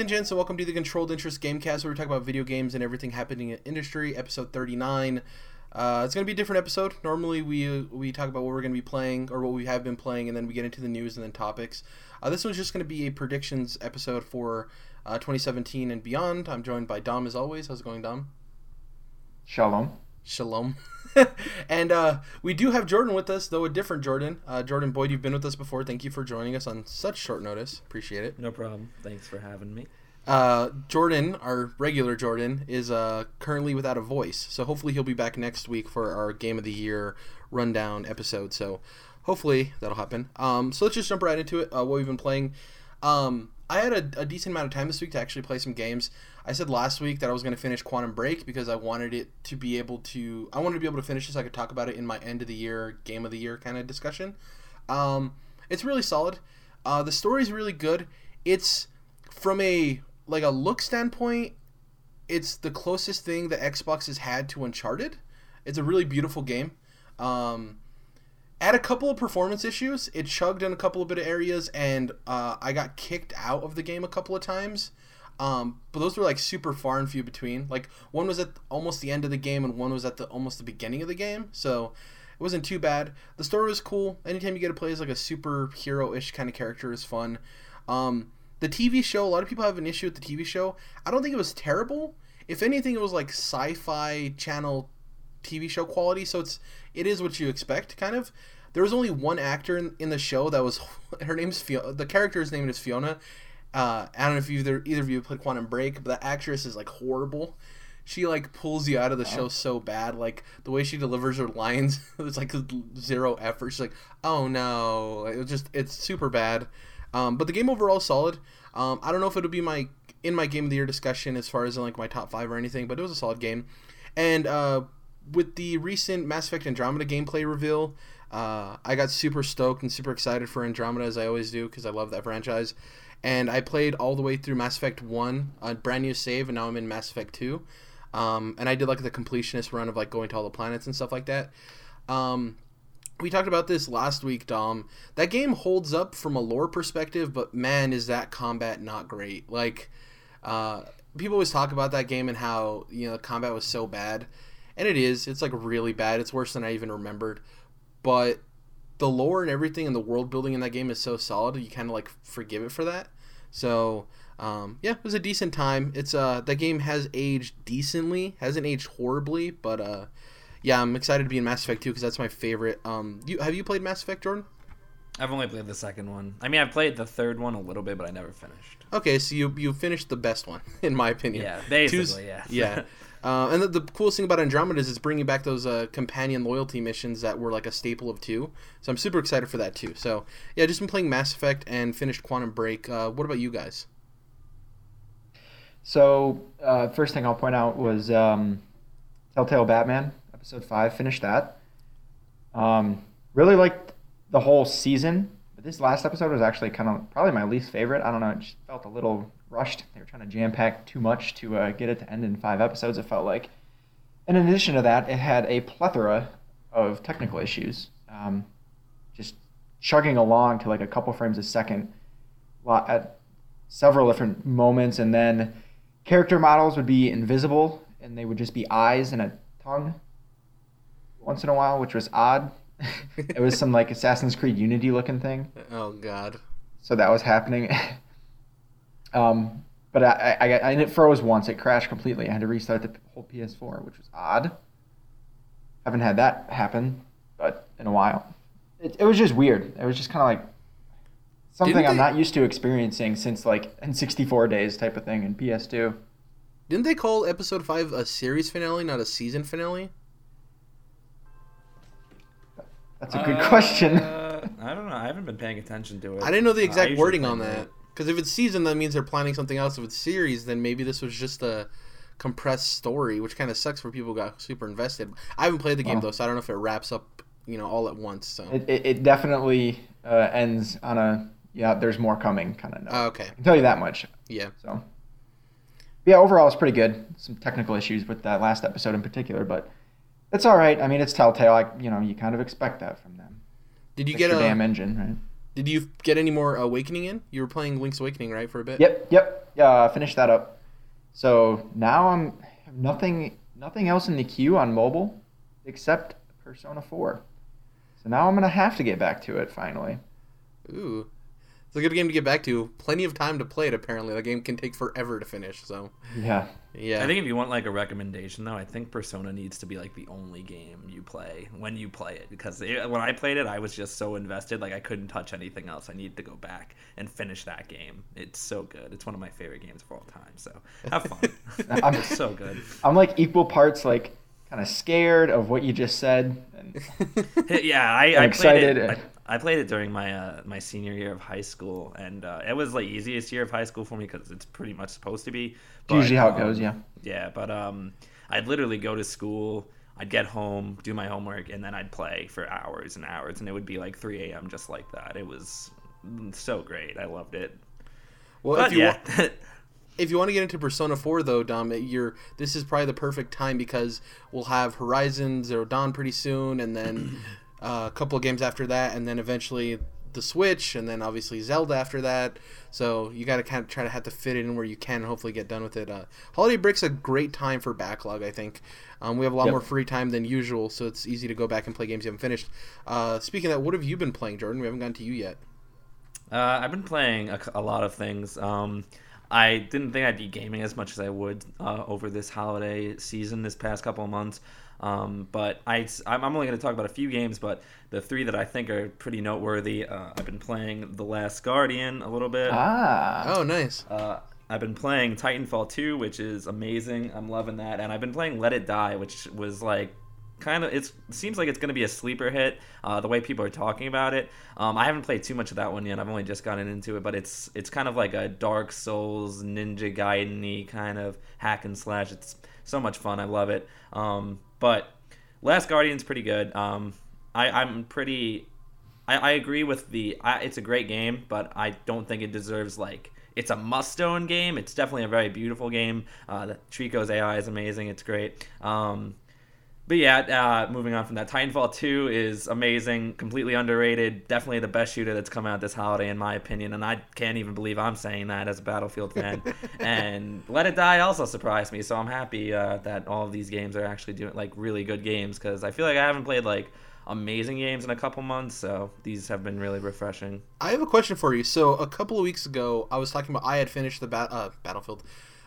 and gents, and welcome to the Controlled Interest Gamecast, where we talk about video games and everything happening in industry. Episode thirty-nine. Uh, it's gonna be a different episode. Normally, we we talk about what we're gonna be playing or what we have been playing, and then we get into the news and then topics. Uh, this one's just gonna be a predictions episode for uh, 2017 and beyond. I'm joined by Dom as always. How's it going, Dom? Shalom. Shalom. and uh, we do have Jordan with us, though a different Jordan. Uh, Jordan Boyd, you've been with us before. Thank you for joining us on such short notice. Appreciate it. No problem. Thanks for having me. Uh, Jordan, our regular Jordan, is uh, currently without a voice, so hopefully he'll be back next week for our Game of the Year rundown episode. So hopefully that'll happen. Um, so let's just jump right into it. Uh, what we've been playing. Um, I had a, a, decent amount of time this week to actually play some games. I said last week that I was going to finish Quantum Break because I wanted it to be able to. I wanted to be able to finish this. so I could talk about it in my end of the year, game of the year kind of discussion. Um, it's really solid. Uh, the is really good. It's from a like a look standpoint, it's the closest thing that Xbox has had to Uncharted. It's a really beautiful game. Um, had a couple of performance issues. It chugged in a couple of bit of areas, and uh, I got kicked out of the game a couple of times. Um, but those were like super far and few between. Like one was at almost the end of the game, and one was at the almost the beginning of the game. So it wasn't too bad. The story was cool. Anytime you get to play as like a superhero ish kind of character is fun. Um, the TV show, a lot of people have an issue with the TV show. I don't think it was terrible. If anything, it was like sci-fi channel TV show quality. So it's it is what you expect, kind of. There was only one actor in, in the show that was her name's Fiona. The character's name is Fiona. Uh, I don't know if either either of you played Quantum Break, but the actress is like horrible. She like pulls you out of the show so bad. Like the way she delivers her lines, it's like zero effort. She's like, "Oh no!" It just it's super bad. Um, but the game overall is solid. Um, I don't know if it'll be my in my game of the year discussion as far as in like my top five or anything, but it was a solid game. And uh, with the recent Mass Effect Andromeda gameplay reveal, uh, I got super stoked and super excited for Andromeda as I always do because I love that franchise. And I played all the way through Mass Effect One, a brand new save, and now I'm in Mass Effect Two. Um, and I did like the completionist run of like going to all the planets and stuff like that. Um, we talked about this last week, Dom. That game holds up from a lore perspective, but man, is that combat not great. Like, uh, people always talk about that game and how you know the combat was so bad, and it is. It's like really bad. It's worse than I even remembered. But the lore and everything and the world building in that game is so solid. You kind of like forgive it for that. So um, yeah, it was a decent time. It's uh that game has aged decently, hasn't aged horribly, but uh yeah, I'm excited to be in Mass Effect 2 because that's my favorite. Um, you have you played Mass Effect, Jordan? I've only played the second one. I mean, I've played the third one a little bit, but I never finished. Okay, so you you finished the best one, in my opinion. Yeah, basically, Two's, yeah. yeah. Uh, and the, the, coolest thing about Andromeda is it's bringing back those uh, companion loyalty missions that were like a staple of two. So I'm super excited for that too. So yeah, just been playing Mass Effect and finished Quantum Break. Uh, what about you guys? So uh, first thing I'll point out was um, Telltale Batman episode five. Finished that. Um, really liked the whole season, but this last episode was actually kind of probably my least favorite. I don't know. It just felt a little rushed. They were trying to jam pack too much to uh, get it to end in five episodes. It felt like. And in addition to that, it had a plethora of technical issues. Um, just chugging along to like a couple frames a second at several different moments, and then character models would be invisible and they would just be eyes and a tongue once in a while, which was odd. it was some like Assassin's Creed Unity looking thing. Oh God. So that was happening. um, but I, I, I, and it froze once. It crashed completely. I had to restart the whole PS4, which was odd. Haven't had that happen, but in a while. It, it was just weird. It was just kind of like something they, I'm not used to experiencing since like N64 days type of thing in PS2. Didn't they call episode five a series finale, not a season finale? That's a good uh, question. I don't know. I haven't been paying attention to it. I didn't know the exact uh, wording on that. Because if it's season, that means they're planning something else. If it's series, then maybe this was just a compressed story, which kind of sucks for people who got super invested. I haven't played the game though, so I don't know if it wraps up, you know, all at once. So it, it, it definitely uh, ends on a yeah. There's more coming kind of note. Oh, okay, I can tell you that much. Yeah. So yeah, overall it's pretty good. Some technical issues with that last episode in particular, but it's all right. I mean, it's Telltale. Like you know, you kind of expect that from them. Did you get a damn engine, right? Did you get any more Awakening in? You were playing Link's Awakening, right, for a bit? Yep, yep. Yeah, finished that up. So now I'm nothing nothing else in the queue on mobile except Persona 4. So now I'm gonna have to get back to it finally. Ooh. It's a good game to get back to. Plenty of time to play it, apparently. The game can take forever to finish, so. Yeah. Yeah. I think if you want like a recommendation though, I think Persona needs to be like the only game you play when you play it because it, when I played it, I was just so invested, like I couldn't touch anything else. I need to go back and finish that game. It's so good. It's one of my favorite games of all time. So have fun. I'm- it's so good. I'm like equal parts like kind of scared of what you just said. And yeah, I, I'm I played it. excited. I, I played it during my uh, my senior year of high school, and uh, it was like easiest year of high school for me because it's pretty much supposed to be. it's usually how it um, goes, yeah. Yeah, but um, I'd literally go to school. I'd get home, do my homework, and then I'd play for hours and hours, and it would be like 3 a.m. just like that. It was so great. I loved it. well, But if you yeah, wa- if you want to get into Persona 4 though, Dom, you're this is probably the perfect time because we'll have Horizon Zero Dawn pretty soon, and then uh, a couple of games after that, and then eventually the Switch, and then obviously Zelda after that. So you got to kind of try to have to fit it in where you can, and hopefully get done with it. Uh, Holiday Break's a great time for backlog. I think um, we have a lot Yep. more free time than usual, so it's easy to go back and play games you haven't finished. Uh, speaking of that, what have you been playing, Jordan? We haven't gotten to you yet. Uh, I've been playing a lot of things. Um, I didn't think I'd be gaming as much as I would uh, over this holiday season, this past couple of months. Um, but I, I'm I'm only going to talk about a few games, but the three that I think are pretty noteworthy. Uh, I've been playing The Last Guardian a little bit. Ah. Oh, nice. Uh, I've been playing Titanfall 2, which is amazing. I'm loving that, and I've been playing Let It Die, which was like kind of it seems like it's going to be a sleeper hit. Uh, the way people are talking about it, um, I haven't played too much of that one yet. I've only just gotten into it, but it's it's kind of like a Dark Souls Ninja Gaiden-y kind of hack and slash. It's so much fun. I love it. Um, but Last Guardian's pretty good. Um, I, I'm pretty I, I agree with the. I, it's a great game, but I don't think it deserves like. It's a must-own game. It's definitely a very beautiful game. Uh, Trico's AI is amazing. It's great. Um, but yeah, uh, moving on from that, Titanfall 2 is amazing, completely underrated. Definitely the best shooter that's come out this holiday, in my opinion. And I can't even believe I'm saying that as a Battlefield fan. and Let It Die also surprised me, so I'm happy uh, that all of these games are actually doing like really good games because I feel like I haven't played like amazing games in a couple months, so these have been really refreshing. I have a question for you. So a couple of weeks ago, I was talking about I had finished the ba- uh, Battlefield,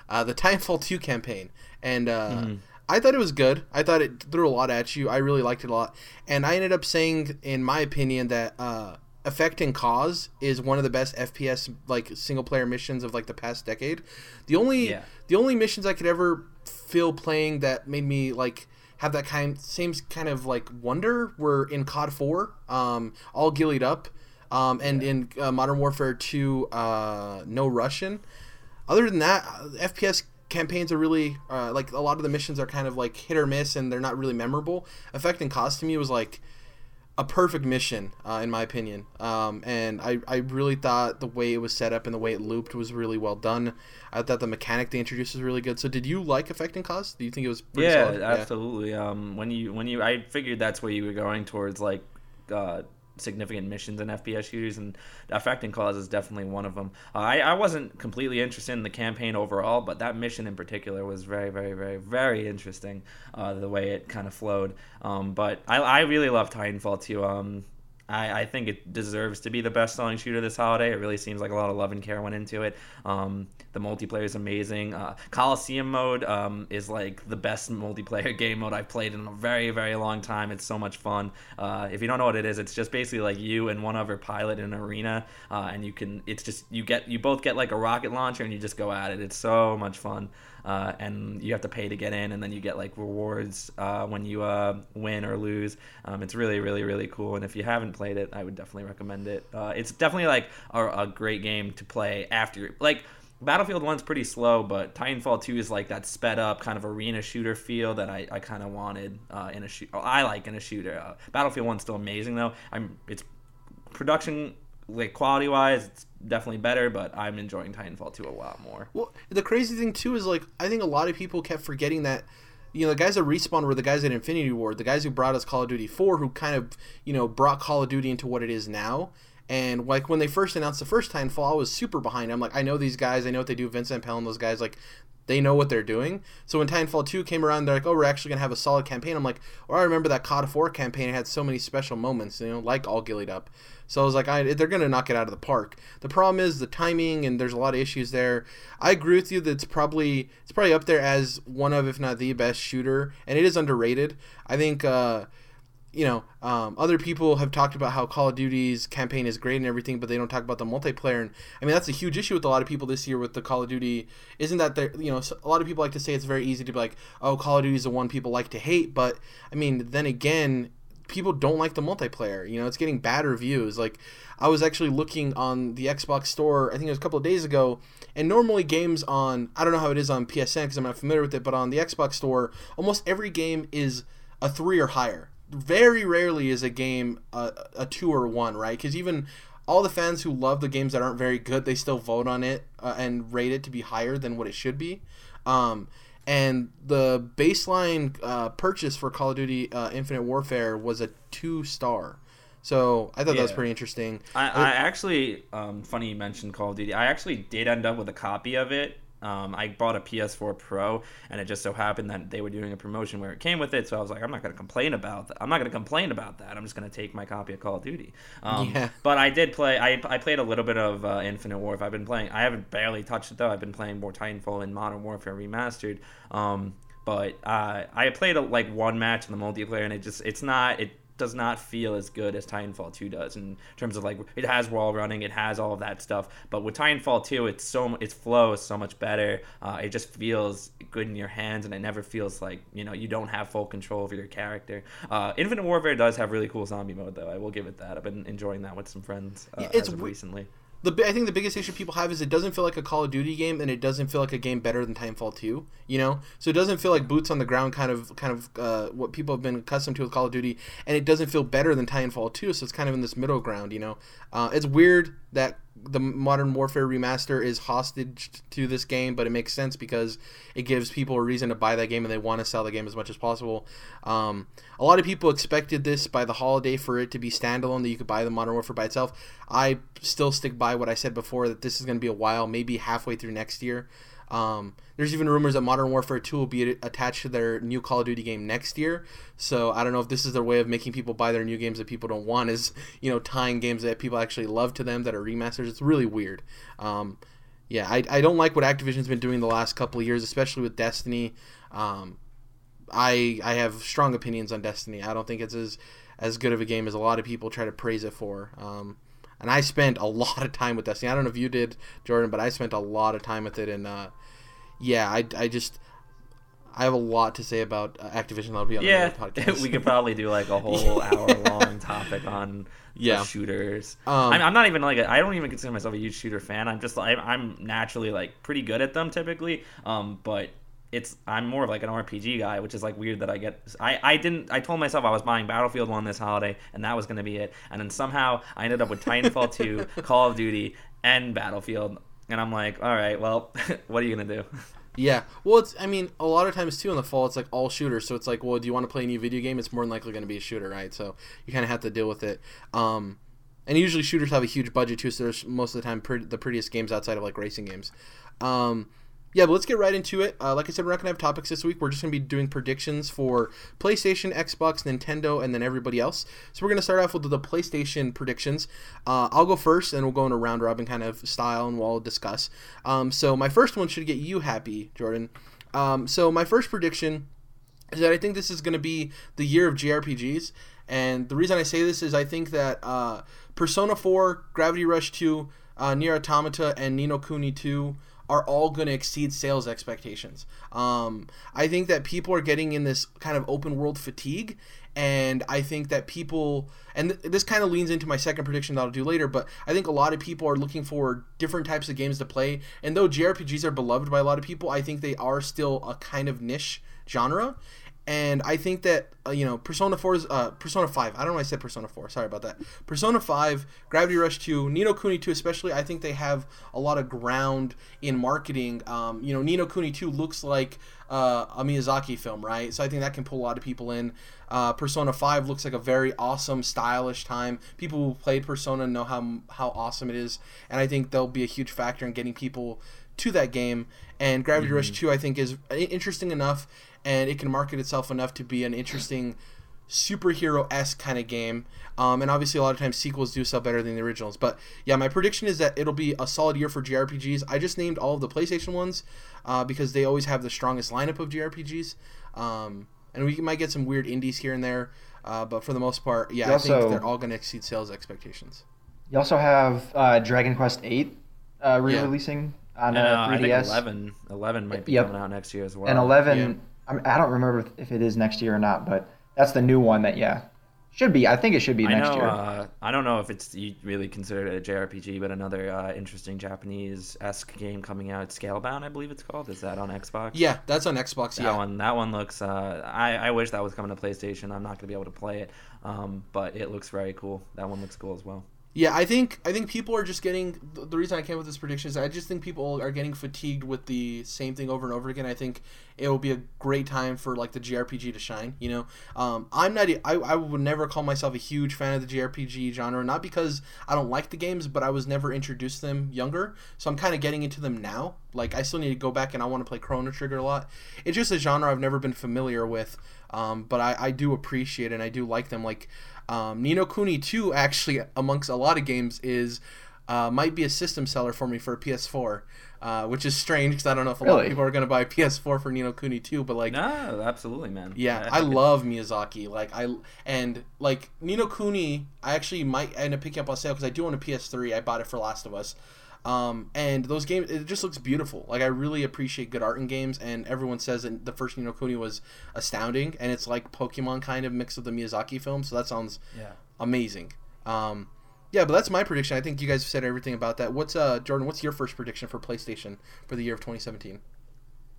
uh, the Titanfall 2 campaign, and uh, I thought it was good. I thought it threw a lot at you. I really liked it a lot, and I ended up saying, in my opinion, that uh, Effect and Cause is one of the best FPS like single player missions of like the past decade. The only Yeah. the only missions I could ever feel playing that made me like have that kind same kind of like wonder were in COD 4, um, all gillied up, um, and in uh, Modern Warfare 2, uh, no Russian. Other than that, FPS campaigns are really uh, like a lot of the missions are kind of like hit or miss, and they're not really memorable. Effect and Cause to me was like a perfect mission, uh, in my opinion. Um, and I, I really thought the way it was set up and the way it looped was really well done. I thought the mechanic they introduced was really good. So, did you like Effect and Cause? Do you think it was pretty yeah, solid? absolutely. Um, when you when you, I figured that's where you were going towards like uh, significant missions in FPS shooters, and Effect and Cause is definitely one of them. Uh, I I wasn't completely interested in the campaign overall, but that mission in particular was very very very very interesting. Uh, the way it kind of flowed. Um, but I I really love Titanfall 2. Um, I, I think it deserves to be the best selling shooter this holiday. It really seems like a lot of love and care went into it. Um, the multiplayer is amazing. Uh, Coliseum mode um, is like the best multiplayer game mode I've played in a very, very long time. It's so much fun. Uh, if you don't know what it is, it's just basically like you and one other pilot in an arena, uh, and you can. It's just you get you both get like a rocket launcher and you just go at it. It's so much fun. Uh, and you have to pay to get in, and then you get like rewards uh, when you uh, win or lose. Um, it's really, really, really cool. And if you haven't played it, I would definitely recommend it. Uh, it's definitely like a, a great game to play after, like. Battlefield 1's pretty slow, but Titanfall 2 is like that sped up kind of arena shooter feel that I, I kind of wanted uh, in a shoot. I like in a shooter. Uh, Battlefield 1's still amazing though. I'm it's production like quality wise, it's definitely better, but I'm enjoying Titanfall 2 a lot more. Well, the crazy thing too is like I think a lot of people kept forgetting that you know the guys at respawn were the guys at Infinity Ward, the guys who brought us Call of Duty 4, who kind of you know brought Call of Duty into what it is now. And like when they first announced the first Titanfall, I was super behind. I'm like, I know these guys. I know what they do. Vince Zampella and those guys. Like, they know what they're doing. So when Titanfall 2 came around, they're like, oh, we're actually going to have a solid campaign. I'm like, well, I remember that COD 4 campaign. Had so many special moments, you know, like All Gillied Up. So I was like, I, they're going to knock it out of the park. The problem is the timing, and there's a lot of issues there. I agree with you that it's probably it's probably up there as one of, if not the best shooter, and it is underrated. I think. Uh, you know, um, other people have talked about how Call of Duty's campaign is great and everything, but they don't talk about the multiplayer. And I mean, that's a huge issue with a lot of people this year with the Call of Duty. Isn't that there? You know, a lot of people like to say it's very easy to be like, oh, Call of Duty is the one people like to hate. But I mean, then again, people don't like the multiplayer. You know, it's getting bad reviews. Like, I was actually looking on the Xbox store, I think it was a couple of days ago, and normally games on, I don't know how it is on PSN because I'm not familiar with it, but on the Xbox store, almost every game is a three or higher very rarely is a game a, a two or one, right? Because even all the fans who love the games that aren't very good, they still vote on it uh, and rate it to be higher than what it should be. Um, and the baseline uh, purchase for Call of Duty uh, Infinite Warfare was a two star. So I thought yeah. that was pretty interesting. I, I actually, um, funny you mentioned Call of Duty. I actually did end up with a copy of it um, I bought a PS4 Pro, and it just so happened that they were doing a promotion where it came with it. So I was like, I'm not going to complain about that. I'm not going to complain about that. I'm just going to take my copy of Call of Duty. Um, yeah. But I did play. I, I played a little bit of uh, Infinite Warfare. I've been playing. I haven't barely touched it though. I've been playing more Titanfall and Modern Warfare Remastered. Um, but uh, I played a, like one match in the multiplayer, and it just it's not it does not feel as good as Titanfall 2 does in terms of like it has wall running, it has all of that stuff. But with Titanfall 2, it's so its flow is so much better. Uh, it just feels good in your hands, and it never feels like you know you don't have full control over your character. Uh, Infinite Warfare does have really cool zombie mode, though. I will give it that. I've been enjoying that with some friends uh, it's as of recently the I think the biggest issue people have is it doesn't feel like a Call of Duty game, and it doesn't feel like a game better than Titanfall Two. You know, so it doesn't feel like boots on the ground kind of kind of uh, what people have been accustomed to with Call of Duty, and it doesn't feel better than Titanfall Two. So it's kind of in this middle ground. You know, uh, it's weird that the Modern Warfare remaster is hostage to this game, but it makes sense because it gives people a reason to buy that game and they want to sell the game as much as possible. Um, a lot of people expected this by the holiday for it to be standalone that you could buy the Modern Warfare by itself. I still stick by what I said before that this is going to be a while, maybe halfway through next year. Um, there's even rumors that Modern Warfare 2 will be attached to their new Call of Duty game next year. So I don't know if this is their way of making people buy their new games that people don't want. Is you know tying games that people actually love to them that are remasters. It's really weird. Um, yeah, I, I don't like what Activision's been doing the last couple of years, especially with Destiny. Um, I I have strong opinions on Destiny. I don't think it's as as good of a game as a lot of people try to praise it for. Um, and I spent a lot of time with Destiny. I don't know if you did, Jordan, but I spent a lot of time with it, and uh, yeah, I, I just I have a lot to say about uh, Activision. That'll be on yeah, podcast. we could probably do like a whole hour long topic on yeah shooters. Um, I'm, I'm, not even like I don't even consider myself a huge shooter fan. I'm just like I'm naturally like pretty good at them typically. Um, but it's I'm more of like an RPG guy, which is like weird that I get. I I didn't. I told myself I was buying Battlefield One this holiday, and that was going to be it. And then somehow I ended up with Titanfall Two, Call of Duty, and Battlefield. And I'm like, all right, well, what are you gonna do? Yeah, well, it's I mean a lot of times too in the fall it's like all shooters, so it's like, well, do you want to play a new video game? It's more than likely going to be a shooter, right? So you kind of have to deal with it. Um, and usually shooters have a huge budget too, so there's most of the time pre- the prettiest games outside of like racing games. Um, yeah, but let's get right into it. Uh, like I said, we're not going to have topics this week. We're just going to be doing predictions for PlayStation, Xbox, Nintendo, and then everybody else. So we're going to start off with the PlayStation predictions. Uh, I'll go first, and we'll go in a round robin kind of style, and we'll discuss. Um, so my first one should get you happy, Jordan. Um, so my first prediction is that I think this is going to be the year of JRPGs. And the reason I say this is I think that uh, Persona 4, Gravity Rush 2, uh, Nier Automata, and Ni no Kuni 2 are all going to exceed sales expectations. Um, I think that people are getting in this kind of open world fatigue, and I think that people, and th- this kind of leans into my second prediction that I'll do later, but I think a lot of people are looking for different types of games to play. And though JRPGs are beloved by a lot of people, I think they are still a kind of niche genre. And I think that uh, you know Persona 4 is uh, Persona 5. I don't know why I said Persona 4. Sorry about that. Persona 5, Gravity Rush 2, Ni no Kuni 2 especially. I think they have a lot of ground in marketing. Um, you know, Ni no Kuni 2 looks like uh, a Miyazaki film, right? So I think that can pull a lot of people in. Uh, Persona 5 looks like a very awesome, stylish time. People who played Persona know how how awesome it is, and I think they'll be a huge factor in getting people to that game. And Gravity mm-hmm. Rush 2, I think, is interesting enough and it can market itself enough to be an interesting superhero esque kind of game. Um, and obviously, a lot of times sequels do sell better than the originals. But yeah, my prediction is that it'll be a solid year for JRPGs. I just named all of the PlayStation ones uh, because they always have the strongest lineup of JRPGs. Um, and we might get some weird indies here and there. Uh, but for the most part, yeah, you I also, think they're all going to exceed sales expectations. You also have uh, Dragon Quest VIII uh, re-releasing yeah. on uh, 3DS. I think 11, 11 might be yep. coming out next year as well. And 11, yeah. I, mean, I don't remember if it is next year or not, but that's the new one that yeah should be. I think it should be next know, year. Uh, I don't know if it's you really consider it a JRPG, but another uh, interesting Japanese esque game coming out, Scalebound, I believe it's called. Is that on Xbox? Yeah, that's on Xbox. That yeah. one. That one looks. Uh, I I wish that was coming to PlayStation. I'm not gonna be able to play it, um, but it looks very cool. That one looks cool as well. Yeah, I think I think people are just getting the reason I came with this prediction is I just think people are getting fatigued with the same thing over and over again. I think it will be a great time for like the JRPG to shine. You know, um, I'm not I, I would never call myself a huge fan of the JRPG genre, not because I don't like the games, but I was never introduced to them younger, so I'm kind of getting into them now. Like I still need to go back and I want to play Chrono Trigger a lot. It's just a genre I've never been familiar with, um, but I, I do appreciate and I do like them. Like um, Ni no Kuni 2, actually, amongst a lot of games, is uh, might be a system seller for me for a PS4. Uh, which is strange because I don't know if a really? lot of people are going to buy a PS4 for Ni no Kuni 2, but like, no, absolutely, man. Yeah, I, I love Miyazaki. Like, I and like Ni no Kuni, I actually might end up picking up on sale because I do own a PS3. I bought it for Last of Us. Um, and those games, it just looks beautiful. Like I really appreciate good art in games, and everyone says that the first Ni no Kuni was astounding, and it's like Pokemon kind of mixed with the Miyazaki film. So that sounds yeah. amazing. Um, yeah, but that's my prediction. I think you guys have said everything about that. What's uh Jordan? What's your first prediction for PlayStation for the year of 2017?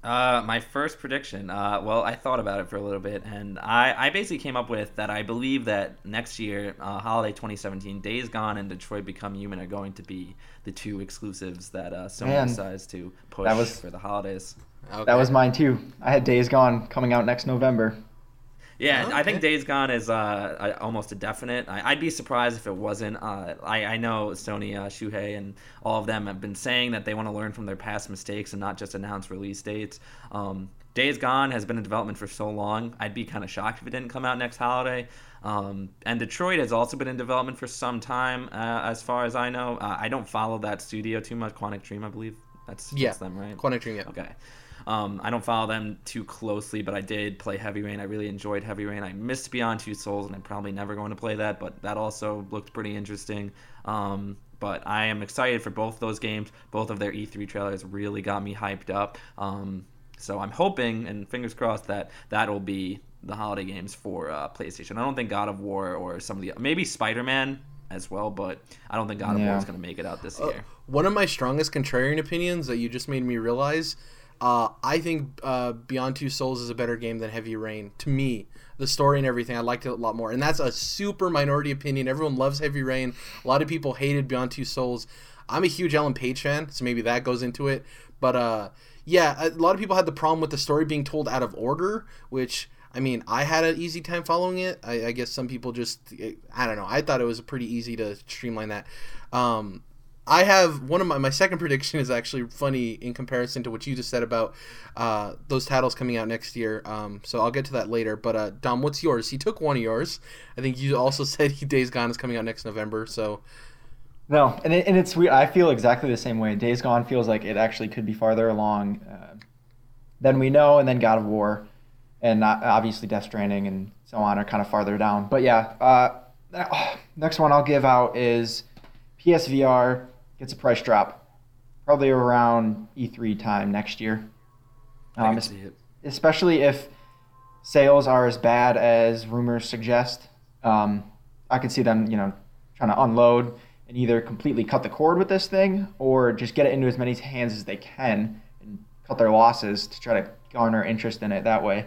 Uh, my first prediction. Uh, well, I thought about it for a little bit, and I, I basically came up with that I believe that next year, uh, holiday 2017, Days Gone and Detroit Become Human are going to be the two exclusives that uh, Sony Man, decides to push was, for the holidays. Okay. That was mine too. I had Days Gone coming out next November. Yeah, okay. I think Days Gone is uh, almost a definite. I, would be surprised if it wasn't. Uh, I, I know Sony, uh, Shuhei, and all of them have been saying that they want to learn from their past mistakes and not just announce release dates. Um, Days Gone has been in development for so long. I'd be kind of shocked if it didn't come out next holiday. Um, and Detroit has also been in development for some time, uh, as far as I know. Uh, I don't follow that studio too much. Quantic Dream, I believe. That's, yeah. that's them, right? Quantic Dream, yeah. Okay. Um, I don't follow them too closely, but I did play Heavy Rain. I really enjoyed Heavy Rain. I missed Beyond Two Souls, and I'm probably never going to play that, but that also looked pretty interesting. Um, but I am excited for both those games. Both of their E3 trailers really got me hyped up. Um, so I'm hoping and fingers crossed that that will be the holiday games for uh, PlayStation. I don't think God of War or some of the maybe Spider Man as well, but I don't think God of War is going to make it out this uh, year. One of my strongest contrarian opinions that you just made me realize uh, I think uh, Beyond Two Souls is a better game than Heavy Rain. To me, the story and everything, I liked it a lot more. And that's a super minority opinion. Everyone loves Heavy Rain. A lot of people hated Beyond Two Souls. I'm a huge Ellen Page fan, so maybe that goes into it. But uh, yeah, a lot of people had the problem with the story being told out of order, which I mean, I had an easy time following it. I, I guess some people just, I don't know. I thought it was pretty easy to streamline that. Um, I have one of my my second prediction is actually funny in comparison to what you just said about uh, those titles coming out next year. Um, so I'll get to that later. But uh, Dom, what's yours? He took one of yours. I think you also said he Days Gone is coming out next November. So no, and it, and it's weird. I feel exactly the same way. Days Gone feels like it actually could be farther along uh, than we know, and then God of War, and obviously Death Stranding and so on are kind of farther down. But yeah, uh, next one I'll give out is PSVR gets a price drop, probably around E3 time next year. Um, I can see it. Especially if sales are as bad as rumors suggest. Um, I could see them, you know, trying to unload and either completely cut the cord with this thing or just get it into as many hands as they can and cut their losses to try to garner interest in it that way.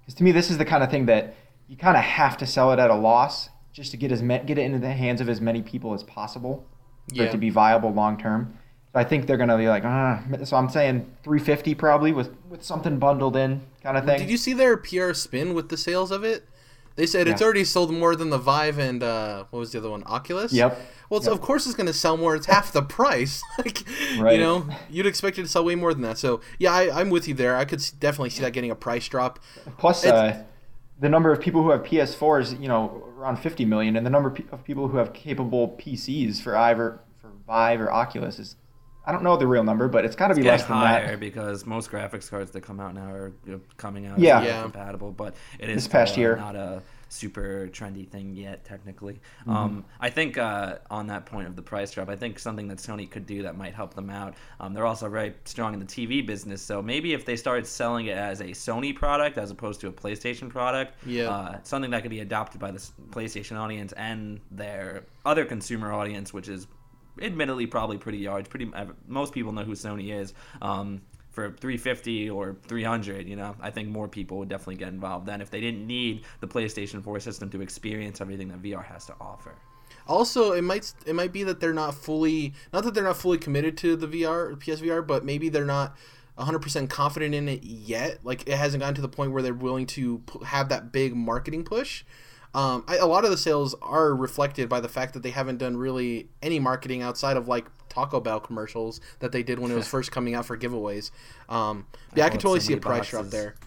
Because to me, this is the kind of thing that you kind of have to sell it at a loss just to get as get it into the hands of as many people as possible for Yeah. it to be viable long term. So I think they're gonna be like, ah. So I'm saying 350 probably with with something bundled in kind of thing. Did you see their PR spin with the sales of it? They said it's already sold more than the Vive and uh, what was the other one? Oculus. Yep. Well, Yep. of course it's going to sell more. It's half the price. like, you know, you'd expect it to sell way more than that. So yeah, I, I'm with you there. I could definitely see that getting a price drop. Plus, uh, the number of people who have PS4s, you know, around 50 million, and the number of people who have capable PCs for either for Vive or Oculus is, I don't know the real number, but it's got to be less than higher that. because most graphics cards that come out now are coming out Yeah. Yeah. compatible, but it is This past uh, year. not a super trendy thing yet technically. Mm-hmm. Um, I think uh, on that point of the price drop, I think something that Sony could do that might help them out. Um, they're also very strong in the TV business, so maybe if they started selling it as a Sony product as opposed to a PlayStation product, Yeah. uh, something that could be adopted by the PlayStation audience and their other consumer audience, which is admittedly probably pretty large. Pretty most people know who Sony is. Um, for 350 or 300, you know, I think more people would definitely get involved than if they didn't need the PlayStation 4 system to experience everything that VR has to offer. Also, it might it might be that they're not fully not that they're not fully committed to the VR PSVR, but maybe they're not 100% confident in it yet. Like it hasn't gotten to the point where they're willing to have that big marketing push. Um, I, a lot of the sales are reflected by the fact that they haven't done really any marketing outside of like Taco Bell commercials that they did when it was first coming out for giveaways. Um, yeah, I, I can totally see a price drop there.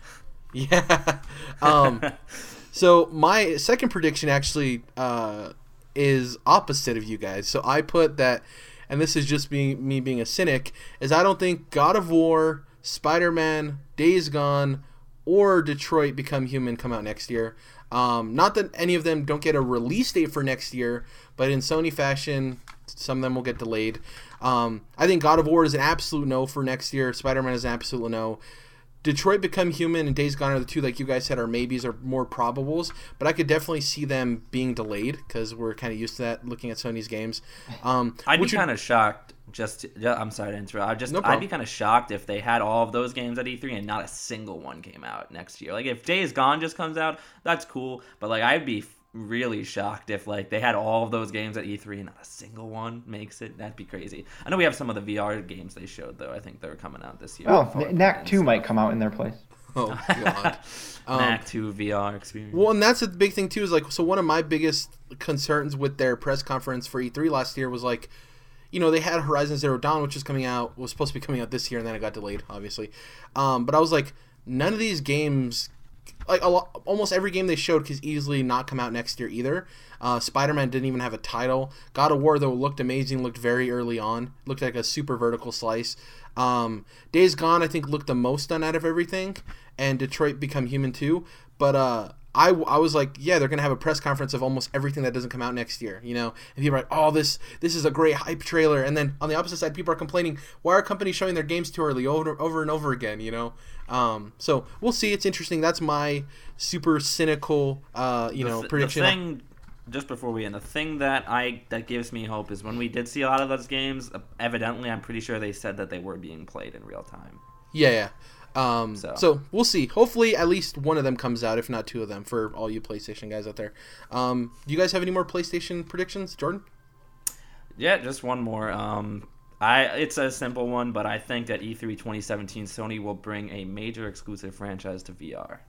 Yeah. Um, so my second prediction actually uh, is opposite of you guys. So I put that, and this is just being me being a cynic, is I don't think God of War, Spider Man, Days Gone, or Detroit Become Human come out next year. Um, not that any of them don't get a release date for next year, but in Sony fashion, some of them will get delayed. Um, I think God of War is an absolute no for next year. Spider Man is an absolute no. Detroit Become Human and Days Gone are the two, like you guys said, are maybes or more probables. But I could definitely see them being delayed because we're kind of used to that looking at Sony's games. Um, I'd be kind of shocked. Just, yeah, I'm sorry to interrupt. I just, No I'd be kind of shocked if they had all of those games at E3 and not a single one came out next year. Like if Days Gone just comes out, that's cool. But like I'd be really shocked if like they had all of those games at E3 and not a single one makes it. That'd be crazy. I know we have some of the VR games they showed though. I think they're coming out this year. Oh, Far Knack Cry 2 and might come out in their place. oh god. Um, Knack 2 VR experience. Well, and that's the big thing too. Is like, so one of my biggest concerns with their press conference for E3 last year was like, you know, they had Horizon Zero Dawn, which is coming out, was supposed to be coming out this year, and then it got delayed, obviously. Um, but I was like, none of these games, like lot, almost every game they showed, could easily not come out next year either. Uh, Spider Man didn't even have a title. God of War though looked amazing, looked very early on, looked like a super vertical slice. Um, Days Gone, I think, looked the most done out of everything, and Detroit Become Human too. But uh, I, I was like, yeah, they're gonna have a press conference of almost everything that doesn't come out next year, you know. And people are like, oh, this this is a great hype trailer. And then on the opposite side, people are complaining, why are companies showing their games too early over over and over again, you know? Um, so we'll see. It's interesting. That's my super cynical, uh, you The know, prediction. The thing, just before we end, the thing that I that gives me hope is when we did see a lot of those games. Evidently, I'm pretty sure they said that they were being played in real time. Yeah, yeah. Um, so. So. we'll see. Hopefully, at least one of them comes out, if not two of them, for all you PlayStation guys out there. Um, do you guys have any more PlayStation predictions, Jordan? Yeah, just one more. Um, I it's a simple one, but I think that E E3 2017, Sony will bring a major exclusive franchise to VR.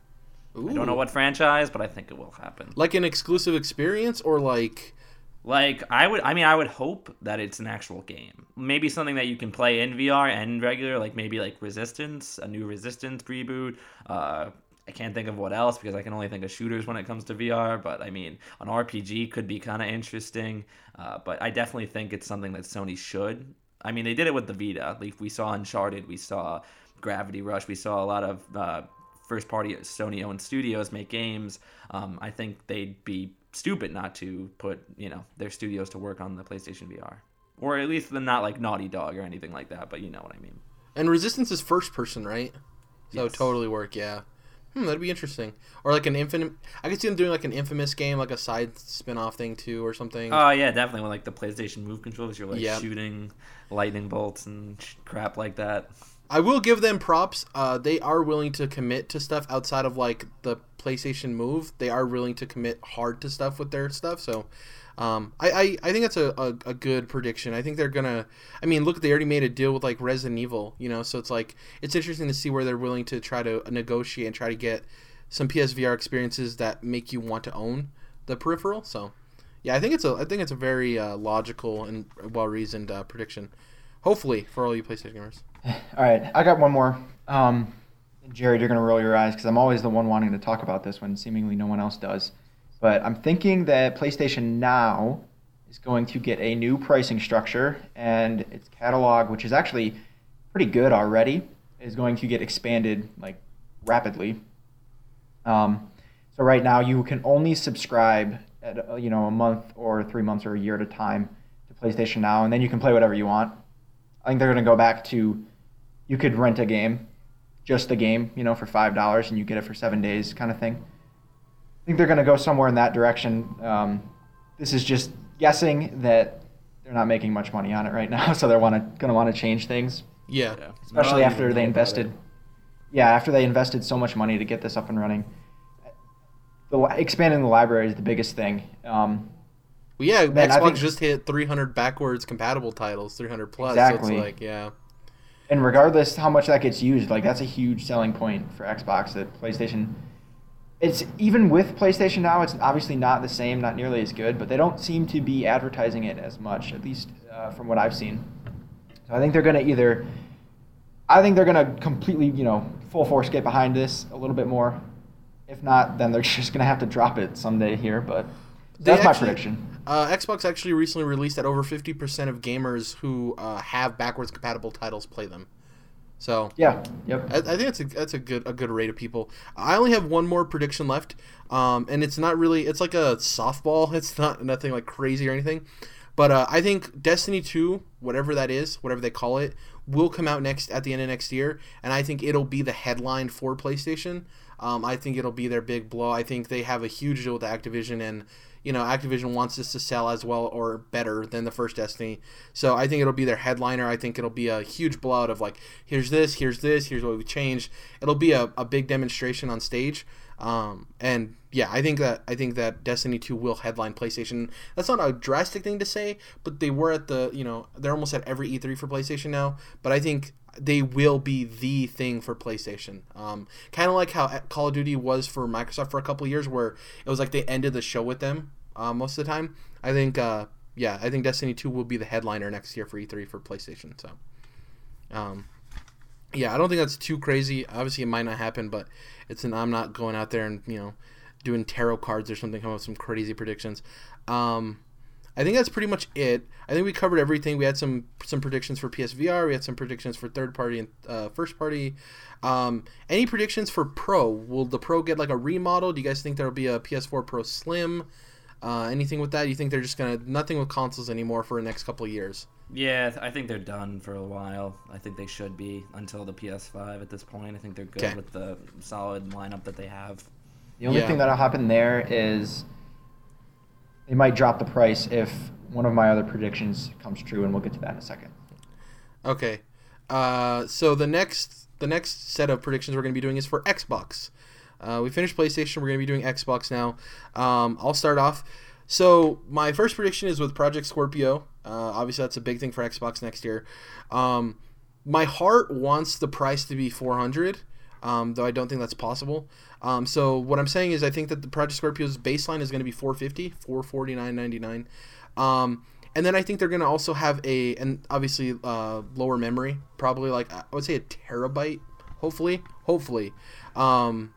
Ooh. I don't know what franchise, but I think it will happen. Like an exclusive experience, or like Like I would, I mean, I would hope that it's an actual game. Maybe something that you can play in VR and regular, like maybe like Resistance, a new Resistance reboot. Uh, I can't think of what else because I can only think of shooters when it comes to VR. But I mean, an RPG could be kind of interesting. Uh, but I definitely think it's something that Sony should. I mean, they did it with the Vita. Like we saw Uncharted, we saw Gravity Rush, we saw a lot of uh, first party Sony owned studios make games. Um, I think they'd be stupid not to put you know their studios to work on the PlayStation VR, or at least they're not like Naughty Dog or anything like that. But you know what I mean. and Resistance is first person, right? So Yes. totally work. Yeah. Hmm, that'd be interesting. Or like an infinite. I could see them doing like an infamous game, like a side spin off thing too, or something. Oh yeah, definitely with like the PlayStation Move controllers, you're like Yep. shooting lightning bolts and sh- crap like that. I will give them props. Uh, they are willing to commit to stuff outside of like the PlayStation Move. They are willing to commit hard to stuff with their stuff. So, um, I, I, I think that's a, a, a, good prediction. I think they're gonna. I mean, look, they already made a deal with like Resident Evil. You know, so it's like it's interesting to see where they're willing to try to negotiate and try to get some PSVR experiences that make you want to own the peripheral. So, yeah, I think it's a I think it's a very uh, logical and well reasoned uh, prediction. Hopefully for all you PlayStation gamers. All right, I got one more. Um, Jared, you're gonna roll your eyes because I'm always the one wanting to talk about this when seemingly no one else does. But I'm thinking that PlayStation Now is going to get a new pricing structure, and its catalog, which is actually pretty good already, is going to get expanded like rapidly. Um, so right now you can only subscribe at uh, you know a month or three months or a year at a time to PlayStation Now, and then you can play whatever you want. I think they're going to go back to you could rent a game, just the game, you know, for five dollars, and you get it for seven days, kind of thing. I think they're going to go somewhere in that direction. Um, this is just guessing that they're not making much money on it right now, so they're want to going to want to change things. Yeah, Yeah. especially No, after they invested. Yeah, after they invested so much money to get this up and running. The expanding the library is the biggest thing. Um, well, yeah. Man, Xbox think- just hit 300 backwards compatible titles, 300 plus. Exactly. So it's like, yeah, and regardless how much that gets used, like that's a huge selling point for Xbox. That PlayStation, it's even with PlayStation now, it's obviously not the same, not nearly as good, but they don't seem to be advertising it as much, at least uh, from what I've seen. So I think they're gonna either, I think they're gonna completely, you know, full force get behind this a little bit more. If not, then they're just gonna have to drop it someday here. But that's my prediction. Uh, Xbox actually recently released that over 50% of gamers who uh, have backwards compatible titles play them. So Yeah. Yep. I, I think that's a that's a good a good rate of people. I only have one more prediction left, um, and it's not really it's like a softball. It's not nothing like crazy or anything, but uh, I think Destiny Two, whatever that is, whatever they call it, will come out next at the end of next year, and I think it'll be the headline for PlayStation. Um, I think it'll be their big blow. I think they have a huge deal with Activision, and you know Activision wants this to sell as well or better than the first Destiny. So I think it'll be their headliner. I think it'll be a huge blowout of like, here's this, here's this, here's what we changed. It'll be a, a big demonstration on stage. Um, and yeah, I think that I think that Destiny 2 will headline PlayStation. That's not a drastic thing to say, but they were at the you know they're almost at every E3 for PlayStation now. But I think they will be the thing for PlayStation. Um, kind of like how Call of Duty was for Microsoft for a couple years, where it was like they ended the show with them uh, most of the time. I think uh, yeah, I think Destiny 2 will be the headliner next year for E3 for PlayStation. So. Um, yeah, I don't think that's too crazy. Obviously, it might not happen, but it's an I'm not going out there and you know doing tarot cards or something, come up with some crazy predictions. Um, I think that's pretty much it. I think we covered everything. We had some some predictions for PSVR. We had some predictions for third party and uh, first party. Um, any predictions for Pro? Will the Pro get like a remodel? Do you guys think there will be a PS4 Pro Slim? Uh, anything with that? You think they're just gonna nothing with consoles anymore for the next couple of years? Yeah, I think they're done for a while. I think they should be until the PS5 at this point. I think they're good Okay. with the solid lineup that they have. The only Yeah. thing that'll happen there is they might drop the price if one of my other predictions comes true, and we'll get to that in a second. Okay. Uh, so the next the next set of predictions we're going to be doing is for Xbox. Uh, we finished PlayStation. We're going to be doing Xbox now. Um, I'll start off. So my first prediction is with Project Scorpio. Uh, obviously, that's a big thing for Xbox next year. Um, my heart wants the price to be 400, um, though I don't think that's possible. Um, so what I'm saying is I think that the Project Scorpio's baseline is going to be 450, 449.99. Um, and then I think they're going to also have a, and obviously uh, lower memory, probably like I would say a terabyte, hopefully, hopefully. Um,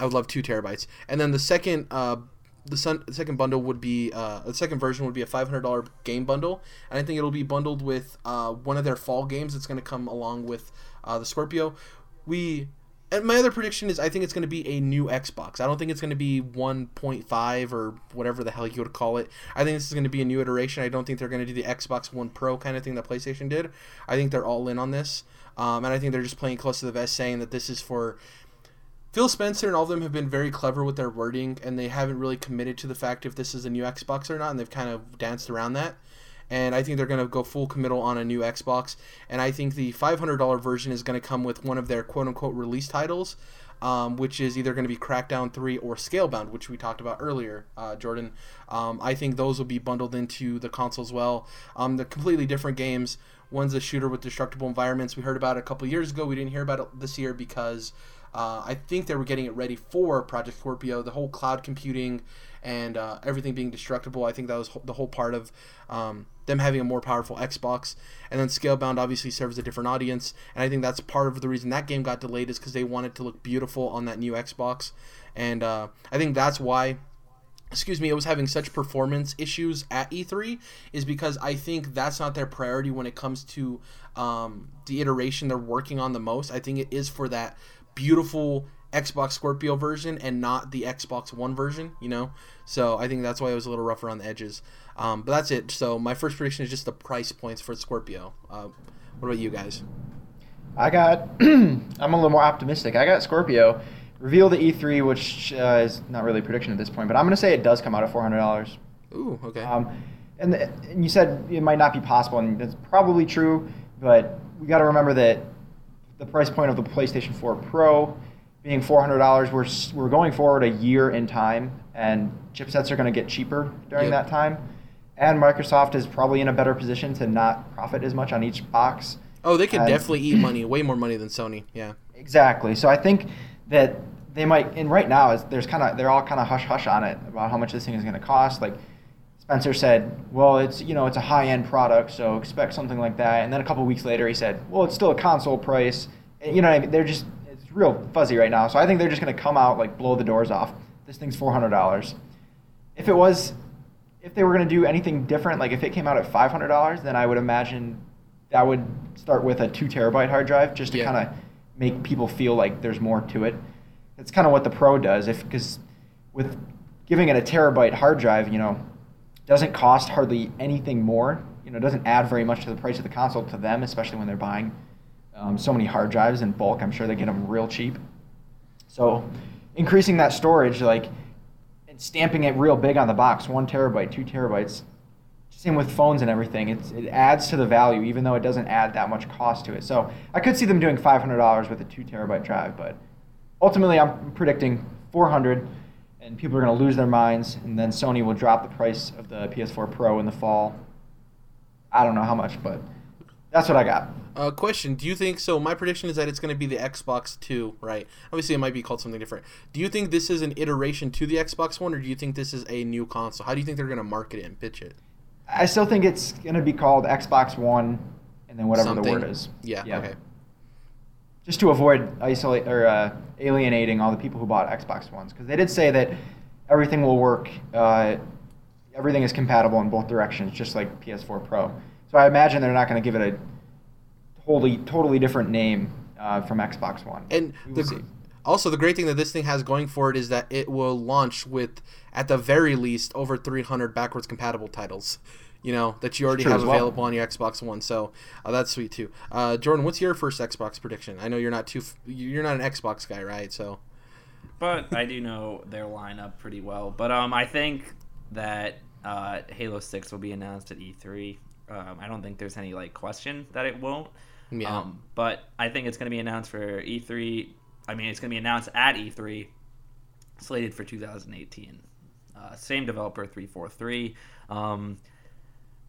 I would love two terabytes. And then the second, uh, the, sun, the second bundle would be, uh, the second version would be a five hundred dollar game bundle, and I think it'll be bundled with uh, one of their fall games. that's going to come along with uh, the Scorpio. We, and my other prediction is I think it's going to be a new Xbox. I don't think it's going to be one point five or whatever the hell you would call it. I think this is going to be a new iteration. I don't think they're going to do the Xbox One Pro kind of thing that PlayStation did. I think they're all in on this, um, and I think they're just playing close to the vest, saying that this is for Phil Spencer and all of them have been very clever with their wording, and they haven't really committed to the fact if this is a new Xbox or not, and they've kind of danced around that. And I think they're going to go full committal on a new Xbox. And I think the $500 version is going to come with one of their quote unquote release titles, um, which is either going to be Crackdown 3 or Scalebound, which we talked about earlier, uh, Jordan. Um, I think those will be bundled into the console as well. Um, they're completely different games. One's a shooter with destructible environments. We heard about it a couple years ago. We didn't hear about it this year because uh, I think they were getting it ready for Project Scorpio. The whole cloud computing and uh, everything being destructible. I think that was the whole part of um, them having a more powerful Xbox. And then Scalebound obviously serves a different audience, and I think that's part of the reason that game got delayed is because they wanted to look beautiful on that new Xbox, and uh, I think that's why. Excuse me, it was having such performance issues at E3 is because I think that's not their priority when it comes to um, the iteration they're working on the most. I think it is for that beautiful Xbox Scorpio version and not the Xbox One version, you know? So I think that's why it was a little rougher on the edges. Um, but that's it. So my first prediction is just the price points for Scorpio. Uh, what about you guys? I got, I'm a little more optimistic. I got Scorpio Reveal the E3, which uh, is not really a prediction at this point, but I'm going to say it does come out at $400. Ooh, okay. Um, and, the, and you said it might not be possible, and that's probably true, but we got to remember that the price point of the PlayStation 4 Pro being $400, we're, we're going forward a year in time, and chipsets are going to get cheaper during Yep. that time. And Microsoft is probably in a better position to not profit as much on each box. oh, they could and- definitely eat money, way more money than Sony. Yeah. Exactly. So I think that they might, and right now is there's kind of they're all kind of hush hush on it about how much this thing is going to cost. Like Spencer said, well, it's you know it's a high end product, so expect something like that. And then a couple weeks later, he said, well, it's still a console price. And, you know, what I mean, they're just it's real fuzzy right now. So I think they're just going to come out like blow the doors off. This thing's four hundred dollars. If it was, if they were going to do anything different, like if it came out at five hundred dollars, then I would imagine that would start with a two terabyte hard drive just to Yeah. kind of make people feel like there's more to it. That's kind of what the Pro does. If because with giving it a terabyte hard drive, you know, doesn't cost hardly anything more. You know, it doesn't add very much to the price of the console to them, especially when they're buying um, so many hard drives in bulk. I'm sure they get them real cheap. So, increasing that storage, like, stamping it real big on the box, one terabyte, two terabytes. Same with phones and everything. It's, it adds to the value, even though it doesn't add that much cost to it. So I could see them doing $500 with a two terabyte drive, but ultimately I'm predicting 400, and people are going to lose their minds, and then Sony will drop the price of the PS4 Pro in the fall. I don't know how much, but that's what I got. Uh, question: Do you think so? My prediction is that it's going to be the Xbox Two, right? Obviously, it might be called something different. Do you think this is an iteration to the Xbox One, or do you think this is a new console? How do you think they're going to market it and pitch it? I still think it's going to be called Xbox One, and then whatever Something. the word is. Yeah. Okay. Just to avoid isolate or uh, alienating all the people who bought Xbox Ones, because they did say that everything will work. Uh, everything is compatible in both directions, just like PS4 Pro. So I imagine they're not going to give it a totally totally different name uh, from Xbox One. And the, also, the great thing that this thing has going for it is that it will launch with, at the very least, over 300 backwards compatible titles. You know that you already have as well. available on your Xbox One, so uh, that's sweet too. Uh, Jordan, what's your first Xbox prediction? I know you're not too, f- you're not an Xbox guy, right? So but I do know their lineup pretty well. But um, I think that uh, Halo Six will be announced at E3. Um, I don't think there's any like question that it won't. Yeah, Um, but I think it's going to be announced for E3. I mean, it's going to be announced at E3, slated for 2018. Uh, same developer, 343. Um,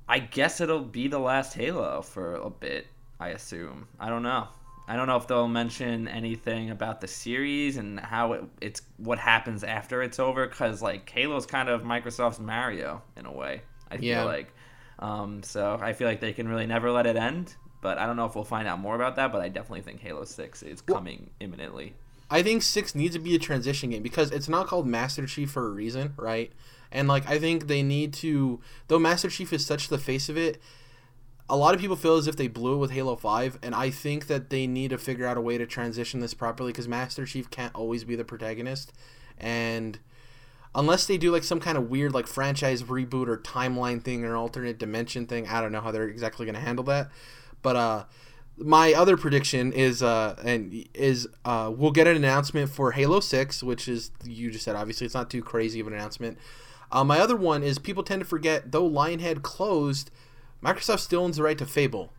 I guess it'll be the last Halo for a bit. I assume. I don't know. I don't know if they'll mention anything about the series and how it, it's what happens after it's over. Because like Halo's kind of Microsoft's Mario in a way. I feel Yeah. like. Um, so I feel like they can really never let it end. But I don't know if we'll find out more about that. But I definitely think Halo Six is Well- coming imminently. I think six needs to be a transition game because it's not called Master Chief for a reason, right? And like I think they need to, though Master Chief is such the face of it. A lot of people feel as if they blew it with Halo Five, and I think that they need to figure out a way to transition this properly because Master Chief can't always be the protagonist, and unless they do like some kind of weird like franchise reboot or timeline thing or alternate dimension thing, I don't know how they're exactly going to handle that. But uh, my other prediction is uh and is uh we'll get an announcement for Halo 6 which is you just said obviously it's not too crazy of an announcement. Uh, my other one is people tend to forget though Lionhead closed Microsoft still owns the right to Fable.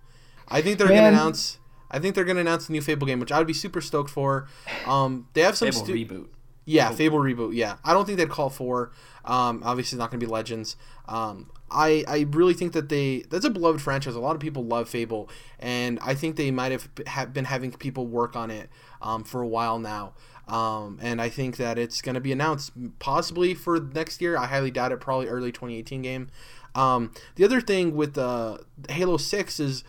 I think they're going to announce. I think they're going to announce a new Fable game, which I would be super stoked for. Um, they have some Fable stu- reboot. yeah, Fable reboot. Yeah, I don't think they'd call for. Um, obviously, it's not going to be Legends. Um, I I really think that they that's a beloved franchise. A lot of people love Fable, and I think they might have, have been having people work on it um, for a while now. Um, and I think that it's going to be announced possibly for next year. I highly doubt it. Probably early 2018 game. Um, the other thing with uh, Halo Six is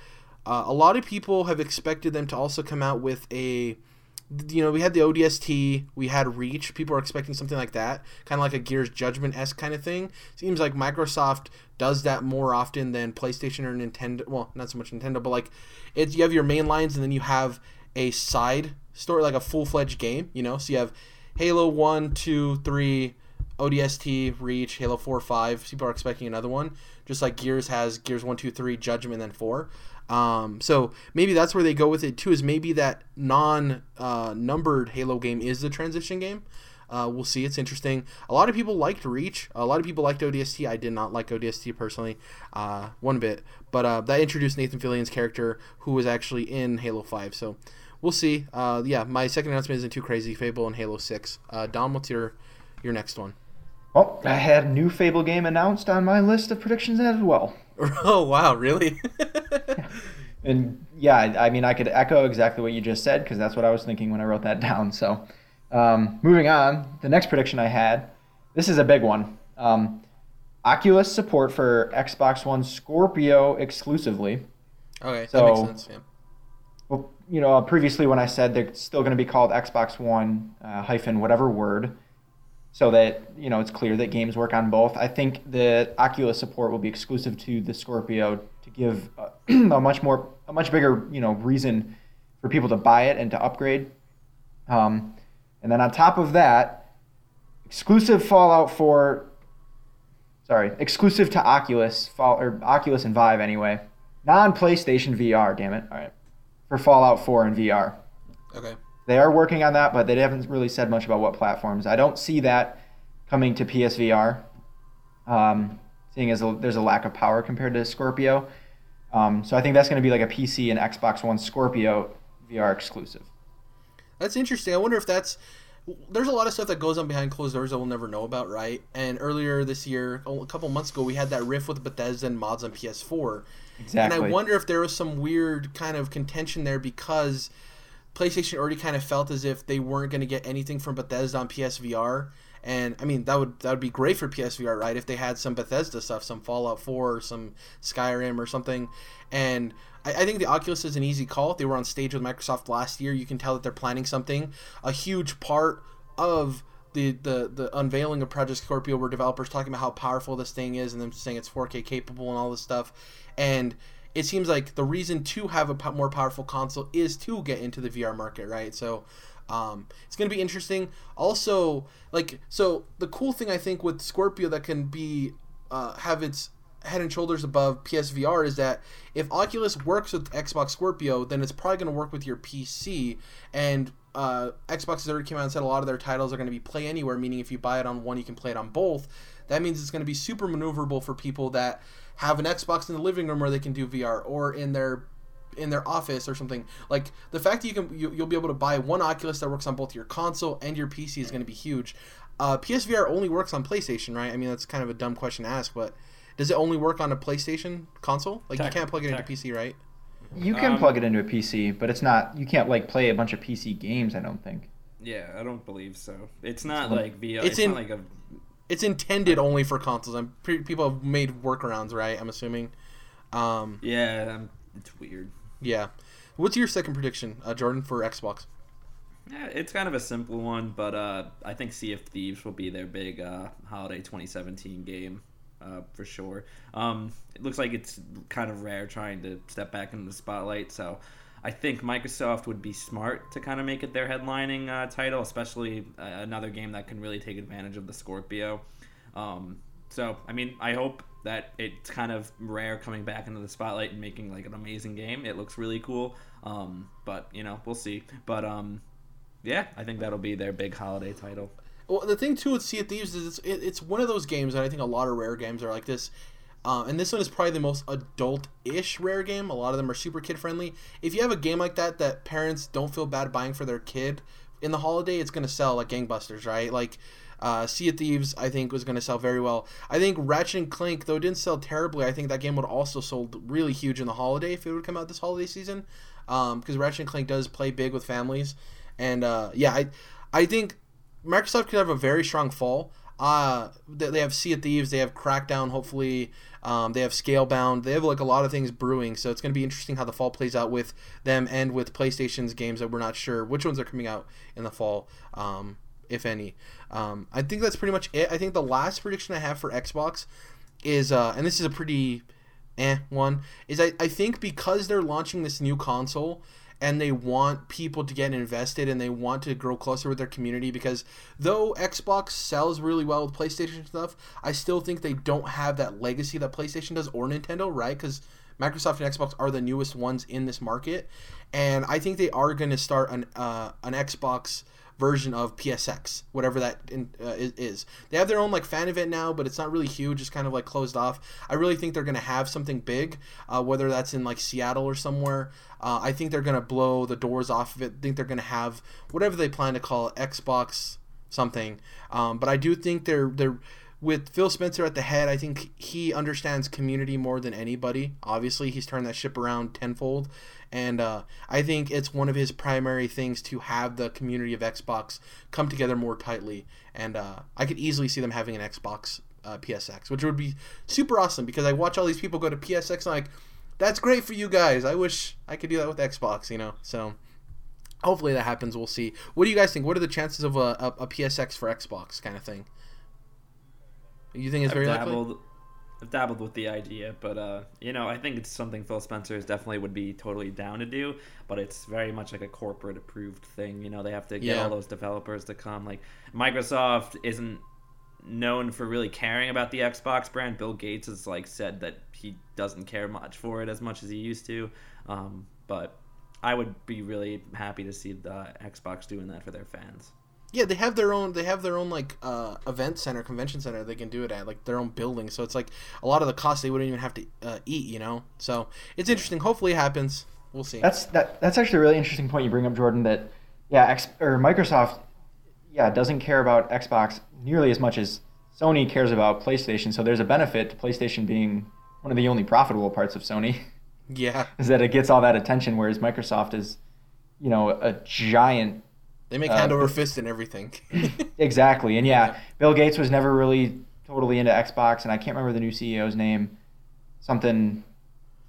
uh, a lot of people have expected them to also come out with a you know, we had the ODST, we had Reach. People are expecting something like that, kind of like a Gears Judgment s kind of thing. Seems like Microsoft does that more often than PlayStation or Nintendo. Well, not so much Nintendo, but like, it's you have your main lines and then you have a side story, like a full fledged game. You know, so you have Halo One, Two, Three, ODST, Reach, Halo Four, Five. People are expecting another one, just like Gears has Gears One, Two, Three, Judgment, and then Four. Um, so maybe that's where they go with it too. Is maybe that non-numbered Halo game is the transition game. Uh, we'll see. It's interesting. A lot of people liked Reach. A lot of people liked ODST. I did not like ODST personally, uh, one bit. But uh, that introduced Nathan Fillion's character, who was actually in Halo Five. So we'll see. Uh, yeah, my second announcement isn't too crazy. Fable and Halo Six. Uh, Dom, what's your your next one? Well, I had a new Fable game announced on my list of predictions as well. oh wow, really? And yeah, I mean, I could echo exactly what you just said because that's what I was thinking when I wrote that down. So, um, moving on, the next prediction I had, this is a big one. Um, Oculus support for Xbox One Scorpio exclusively. okay, so, that makes sense. Yeah. Well, you know, previously when I said they're still going to be called Xbox One uh, hyphen whatever word, so that you know it's clear that games work on both. I think that Oculus support will be exclusive to the Scorpio to give uh, a much more, a much bigger, you know, reason for people to buy it and to upgrade. Um, and then on top of that, exclusive Fallout 4. Sorry, exclusive to Oculus, Fall, or Oculus and Vive anyway. Non PlayStation VR, damn it. All right for Fallout 4 and VR. Okay. They are working on that, but they haven't really said much about what platforms. I don't see that coming to PSVR, um, seeing as a, there's a lack of power compared to Scorpio. Um, so I think that's going to be like a PC and Xbox One Scorpio VR exclusive. That's interesting. I wonder if that's. There's a lot of stuff that goes on behind closed doors that we'll never know about, right? And earlier this year, a couple months ago, we had that riff with Bethesda and mods on PS4. Exactly. And I wonder if there was some weird kind of contention there because PlayStation already kind of felt as if they weren't going to get anything from Bethesda on PSVR. And I mean that would that would be great for PSVR, right? If they had some Bethesda stuff, some Fallout 4 or some Skyrim or something. And I, I think the Oculus is an easy call. They were on stage with Microsoft last year. You can tell that they're planning something. A huge part of the, the, the unveiling of Project Scorpio were developers talking about how powerful this thing is and them saying it's 4K capable and all this stuff. And it seems like the reason to have a po- more powerful console is to get into the VR market, right? So um, it's going to be interesting. Also, like, so the cool thing I think with Scorpio that can be uh, have its head and shoulders above PSVR is that if Oculus works with Xbox Scorpio, then it's probably going to work with your PC. And uh, Xbox has already came out and said a lot of their titles are going to be play anywhere, meaning if you buy it on one, you can play it on both. That means it's going to be super maneuverable for people that have an Xbox in the living room where they can do VR, or in their in their office or something. Like the fact that you can you, you'll be able to buy one Oculus that works on both your console and your PC is going to be huge. Uh, PSVR only works on PlayStation, right? I mean that's kind of a dumb question to ask, but does it only work on a PlayStation console? Like you can't plug it into. PC, right? You can Um, plug it into a PC, but it's not. You can't like play a bunch of PC games. I don't think. Yeah, I don't believe so. It's not like VR. it's It's, in- not like a. It's intended only for consoles. I'm pre- people have made workarounds, right? I'm assuming. Um, Yeah, um, it's weird. yeah. What's your second prediction, uh, Jordan, for Xbox? Yeah, it's kind of a simple one, but uh, I think Sea of Thieves will be their big uh, holiday 2017 game uh, for sure. Um, it looks like it's kind of Rare trying to step back into the spotlight, so I think Microsoft would be smart to kind of make it their headlining uh, title, especially uh, another game that can really take advantage of the Scorpio. Um, so, I mean, I hope that it's kind of Rare coming back into the spotlight and making like an amazing game. It looks really cool, um, but you know, we'll see. But um, yeah, I think that'll be their big holiday title. Well, the thing too with Sea of Thieves is it's it's one of those games that I think a lot of Rare games are like this. Uh, and this one is probably the most adult-ish Rare game. A lot of them are super kid-friendly. If you have a game like that that parents don't feel bad buying for their kid in the holiday, it's gonna sell like gangbusters, right? Like uh, Sea of Thieves, I think, was going to sell very well. I think Ratchet and Clank, though it didn't sell terribly, I think that game would also sold really huge in the holiday if it would come out this holiday season. Because um, Ratchet and Clank does play big with families, and uh, yeah, I, I think Microsoft could have a very strong fall. Uh, they have Sea of Thieves, they have Crackdown, hopefully. Um, they have Scalebound. They have like a lot of things brewing, so it's going to be interesting how the fall plays out with them and with PlayStation's games that we're not sure which ones are coming out in the fall. Um, if any. Um, I think that's pretty much it. I think the last prediction I have for Xbox is, uh, and this is a pretty eh one, is I, I think because they're launching this new console and they want people to get invested and they want to grow closer with their community because though Xbox sells really well with PlayStation stuff, I still think they don't have that legacy that PlayStation does or Nintendo, right? Because Microsoft and Xbox are the newest ones in this market, and I think they are going to start an uh, an Xbox version of PSX, whatever that in, uh, is. They have their own like fan event now, but it's not really huge. It's kind of like closed off. I really think they're gonna have something big, uh, whether that's in like Seattle or somewhere. Uh, I think they're gonna blow the doors off of it. I think they're gonna have whatever they plan to call it, Xbox something. Um, but I do think they're they're with Phil Spencer at the head, I think he understands community more than anybody. Obviously, he's turned that ship around tenfold, and uh, I think it's one of his primary things to have the community of Xbox come together more tightly. And uh, I could easily see them having an Xbox uh, PSX, which would be super awesome because I watch all these people go to PSX and I'm like, that's great for you guys. I wish I could do that with Xbox, you know. So hopefully that happens. We'll see. What do you guys think? What are the chances of a, a, a PSX for Xbox kind of thing? You think it's I've very dabbled, likely? I've dabbled with the idea, but uh, you know, I think it's something Phil Spencer is definitely would be totally down to do. But it's very much like a corporate approved thing. You know, they have to get Yeah. all those developers to come. Like Microsoft isn't known for really caring about the Xbox brand. Bill Gates has like said that he doesn't care much for it as much as he used to. Um, but I would be really happy to see the Xbox doing that for their fans. Yeah, they have their own. They have their own like uh, event center, convention center. They can do it at like their own building. So it's like a lot of the costs they wouldn't even have to uh, eat. You know. So it's interesting. Hopefully it happens. We'll see. That's that. That's actually a really interesting point you bring up, Jordan. That yeah, X, or Microsoft, yeah, doesn't care about Xbox nearly as much as Sony cares about PlayStation. So there's a benefit to PlayStation being one of the only profitable parts of Sony yeah, is that it gets all that attention, whereas Microsoft is, you know, a giant. They make Uh, hand over fist and everything. Exactly, and yeah, Yeah. Bill Gates was never really totally into Xbox, and I can't remember the new CEO's name, something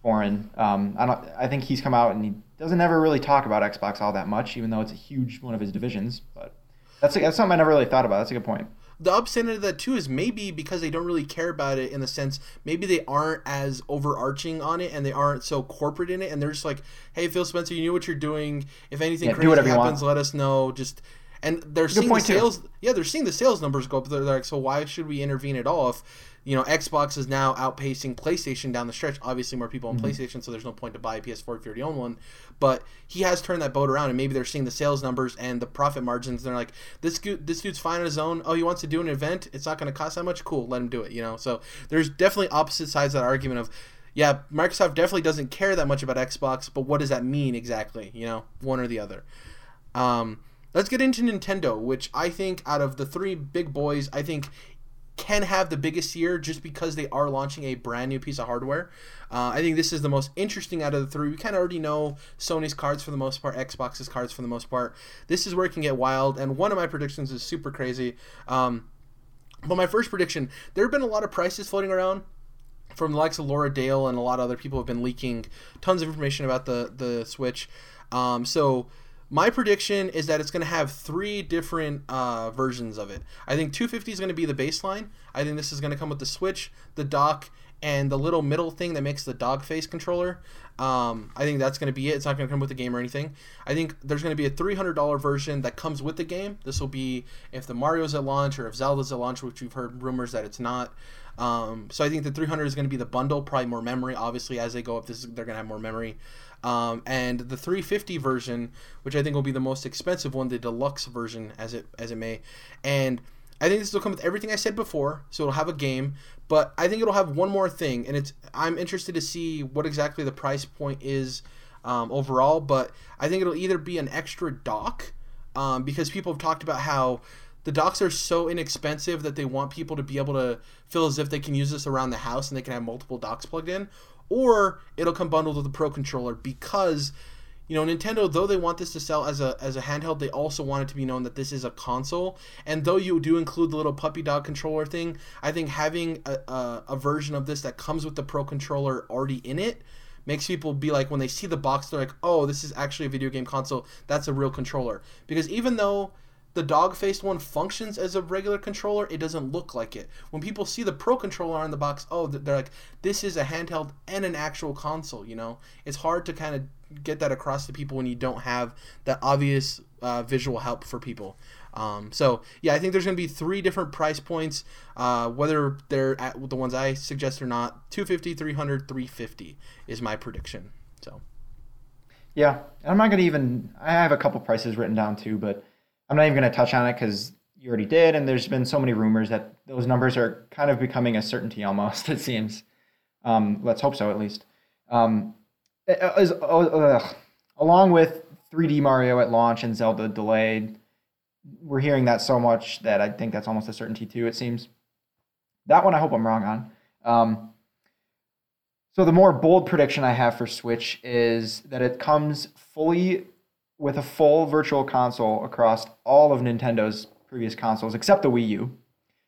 foreign. Um, I don't. I think he's come out and he doesn't ever really talk about Xbox all that much, even though it's a huge one of his divisions. But that's that's something I never really thought about. That's a good point. The upside of that too is maybe because they don't really care about it in the sense maybe they aren't as overarching on it and they aren't so corporate in it and they're just like hey phil spencer you know what you're doing. If anything Yeah, crazy happens let us know. Just and they're seeing the point, too. sales yeah they're seeing the sales numbers go up. They're like so why should we intervene at all if you know xbox is now outpacing playstation down the stretch? Obviously more people on Mm-hmm. playstation so there's no point to buy a ps4 if you already own one. But he has turned that boat around and maybe they're seeing the sales numbers and the profit margins and they're like this dude, this dude's fine on his own. Oh he wants to do an event? It's not going to cost that much? Cool let him do it you know? So there's definitely opposite sides of that argument of yeah microsoft definitely doesn't care that much about xbox but what does that mean exactly you know one or the other? Um, let's get into Nintendo, which I think out of the three big boys, I think can have the biggest year just because they are launching a brand new piece of hardware. Uh, I think this is the most interesting out of the three. We kind of already know Sony's cards for the most part, Xbox's cards for the most part. This is where it can get wild, and one of my predictions is super crazy. Um, but my first prediction, there have been a lot of prices floating around from the likes of Laura Dale and a lot of other people have been leaking tons of information about the the Switch. Um, so my prediction is that it's going to have three different uh, versions of it. I think 250 is going to be the baseline. I think this is going to come with the Switch, the dock, and the little middle thing that makes the dog face controller. Um, I think that's going to be it. It's not going to come with the game or anything. I think there's going to be a $300 version that comes with the game. This will be if the Mario's at launch or if Zelda's at launch, which we've heard rumors that it's not. Um, so I think the 300 is going to be the bundle, probably more memory. Obviously, as they go up, this is, they're going to have more memory. Um, and the 350 version, which I think will be the most expensive one, the deluxe version, as it as it may, and I think this will come with everything I said before. So it'll have a game, but I think it'll have one more thing, and it's I'm interested to see what exactly the price point is um, overall. But I think it'll either be an extra dock um, because people have talked about how the docks are so inexpensive that they want people to be able to feel as if they can use this around the house and they can have multiple docks plugged in, or it'll come bundled with the Pro controller because you know Nintendo though they want this to sell as a as a handheld they also want it to be known that this is a console. And though you do include the little puppy dog controller thing I think having a, a, a version of this that comes with the Pro controller already in it makes people be like when they see the box they're like oh this is actually a video game console. That's a real controller. Because even though the dog faced one functions as a regular controller, it doesn't look like it. When people see the Pro controller on the box, oh, they're like, this is a handheld and an actual console, you know? It's hard to kind of get that across to people when you don't have that obvious uh, visual help for people. Um, so, yeah, I think there's going to be three different price points, uh, whether they're at the ones I suggest or not 250 300 350 is my prediction. So, yeah, I'm not going to even, I have a couple prices written down too, but I'm not even going to touch on it because you already did, and there's been so many rumors that those numbers are kind of becoming a certainty almost. It seems. Um, let's hope so, at least. Um, uh, along with 3D Mario at launch and Zelda delayed, we're hearing that so much that I think that's almost a certainty too. It seems. That one I hope I'm wrong on. Um, so the more bold prediction I have for Switch is that it comes fully with a full virtual console across all of Nintendo's previous consoles except the Wii U.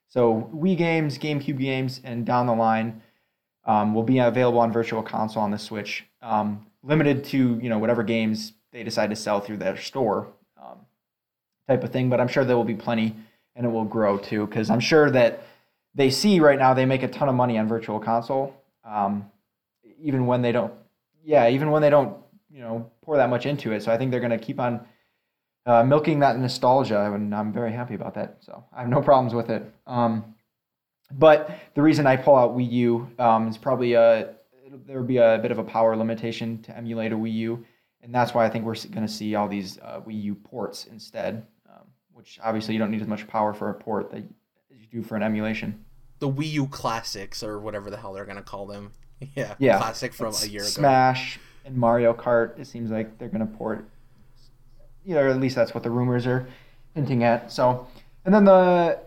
So Wii games, GameCube games, and down the line um, will be available on Virtual Console on the Switch, um, limited to you know whatever games they decide to sell through their store, um, type of thing. But I'm sure there will be plenty, and it will grow too, because I'm sure that they see right now they make a ton of money on Virtual Console, um, even when they don't. Yeah, even when they don't you know pour that much into it. So I think they're going to keep on uh, milking that nostalgia, and I'm very happy about that. So I have no problems with it. Um, but the reason I pull out Wii U um, is probably a there would be a bit of a power limitation to emulate a Wii U, and that's why I think we're going to see all these uh, Wii U ports instead. Um, which obviously you don't need as much power for a port that as you do for an emulation. The Wii U classics, or whatever the hell they're going to call them. Yeah, yeah, classic from a year ago. Smash, in Mario Kart, it seems like they're going to port. You know, at least that's what the rumors are hinting at. So, and then the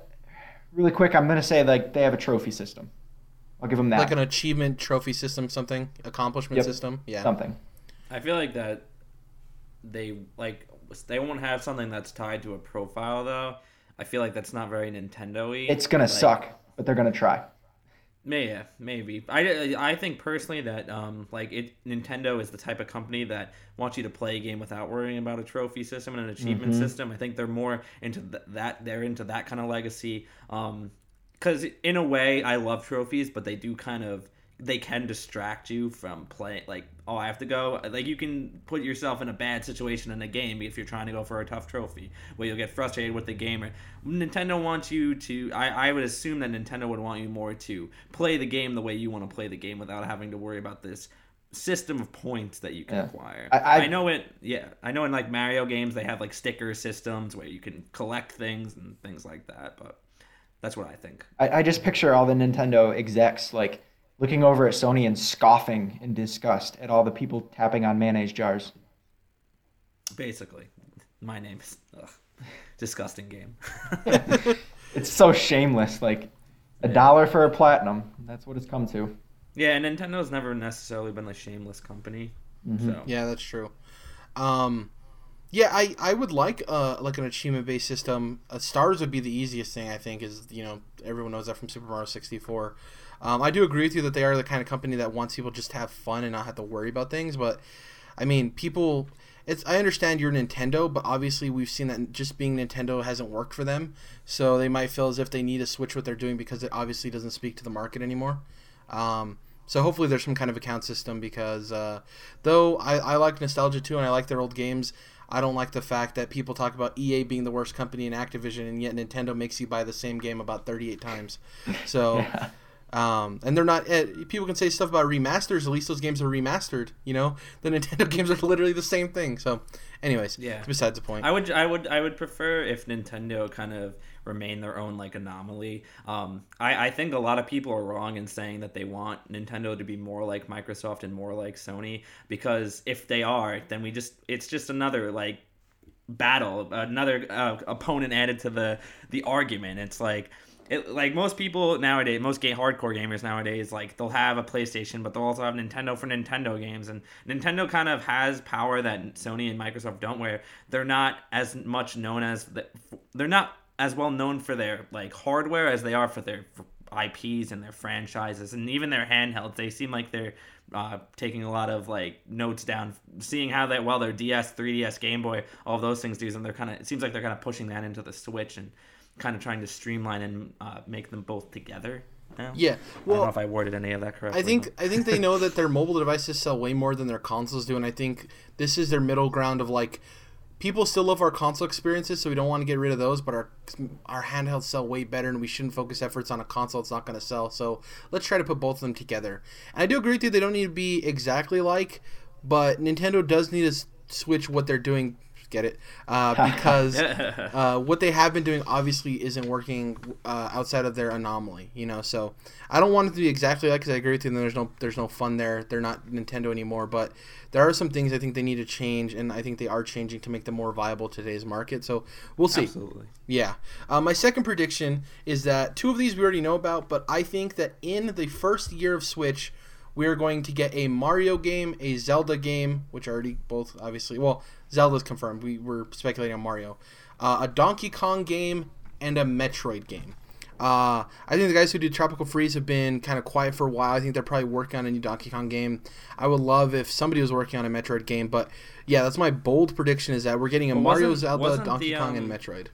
really quick, I'm going to say like they have a trophy system. I'll give them that. Like an achievement trophy system, something accomplishment Yep. system. Yeah, something. I feel like that they like they won't have something that's tied to a profile though. I feel like that's not very Nintendo-y. It's going to Like, suck, but they're going to try. May- Yeah, maybe. I, I think personally that um like it Nintendo is the type of company that wants you to play a game without worrying about a trophy system and an achievement Mhm. system. I think they're more into th- that. They're into that kind of legacy. Um, because in a way, I love trophies, but they do kind of they can distract you from playing. Like, oh, I have to go. Like, you can put yourself in a bad situation in a game if you're trying to go for a tough trophy, where you'll get frustrated with the game. Nintendo wants you to. I, I would assume that Nintendo would want you more to play the game the way you want to play the game without having to worry about this system of points that you can Yeah. acquire. I- I- I know it. Yeah, I know in like Mario games they have like sticker systems where you can collect things and things like that. But that's what I think. I, I just picture all the Nintendo execs like looking over at Sony and scoffing in disgust at all the people tapping on mayonnaise jars. Basically, my name is ugh, disgusting game. It's so shameless. Like a dollar for a platinum. That's what it's come to. yeah, and Nintendo's never necessarily been a shameless company. So Yeah, that's true. Um, yeah, I, I would like uh like an achievement based system. Uh, stars would be the easiest thing I think. Is you know everyone knows that from Super Mario sixty four. Um, I do agree with you that they are the kind of company that wants people just to have fun and not have to worry about things. But I mean, people. It's I understand you're Nintendo, but obviously we've seen that just being Nintendo hasn't worked for them. So they might feel as if they need to switch what they're doing because it obviously doesn't speak to the market anymore. Um, so hopefully there's some kind of account system because uh, though I, I like nostalgia too and I like their old games, I don't like the fact that people talk about EA being the worst company in Activision and yet Nintendo makes you buy the same game about 38 times. So Yeah. Um, and they're not. Uh, people can say stuff about remasters. At least those games are remastered. You know, the Nintendo games are literally the same thing. So, anyways, Yeah. Besides the point. I would, I would, I would prefer if Nintendo kind of remain their own like anomaly. Um, I, I think a lot of people are wrong in saying that they want Nintendo to be more like Microsoft and more like Sony because if they are, then we just it's just another like battle, another uh, opponent added to the the argument. It's like it, like most people nowadays, most gay hardcore gamers nowadays, like they'll have a PlayStation, but they'll also have Nintendo for Nintendo games, and Nintendo kind of has power that Sony and Microsoft don't. Where they're not as much known as the, they're not as well known for their like hardware as they are for their IPs and their franchises, and even their handhelds. They seem like they're uh, taking a lot of like notes down, seeing how that well their DS, 3DS, Game Boy, all those things do, and they're kind of it seems like they're kind of pushing that into the Switch and kind of trying to streamline and uh, make them both together. Now. yeah. I don't Well, know if I worded any of that correctly. I think I think they know that their mobile devices sell way more than their consoles do, and I think this is their middle ground of like people still love our console experiences, so we don't want to get rid of those, but our our handhelds sell way better, and we shouldn't focus efforts on a console that's not going to sell. So let's try to put both of them together. And I do agree with you; they don't need to be exactly like, but Nintendo does need to switch what they're doing. Get it? Uh, because uh, what they have been doing obviously isn't working uh, outside of their anomaly, you know. So I don't want it to be exactly like. Because I agree with you. And there's no there's no fun there. They're not Nintendo anymore. But there are some things I think they need to change, and I think they are changing to make them more viable today's market. So we'll see. absolutely. Yeah. Uh, my second prediction is that two of these we already know about, but I think that in the first year of Switch, we are going to get a Mario game, a Zelda game, which are already both obviously, well, Zelda's confirmed. We were speculating on Mario, uh, a Donkey Kong game, and a Metroid game. Uh, I think the guys who did Tropical Freeze have been kind of quiet for a while. I think they're probably working on a new Donkey Kong game. I would love if somebody was working on a Metroid game, but yeah, that's my bold prediction is that we're getting a Well, Mario, Zelda, Donkey the, Kong, and um, Metroid.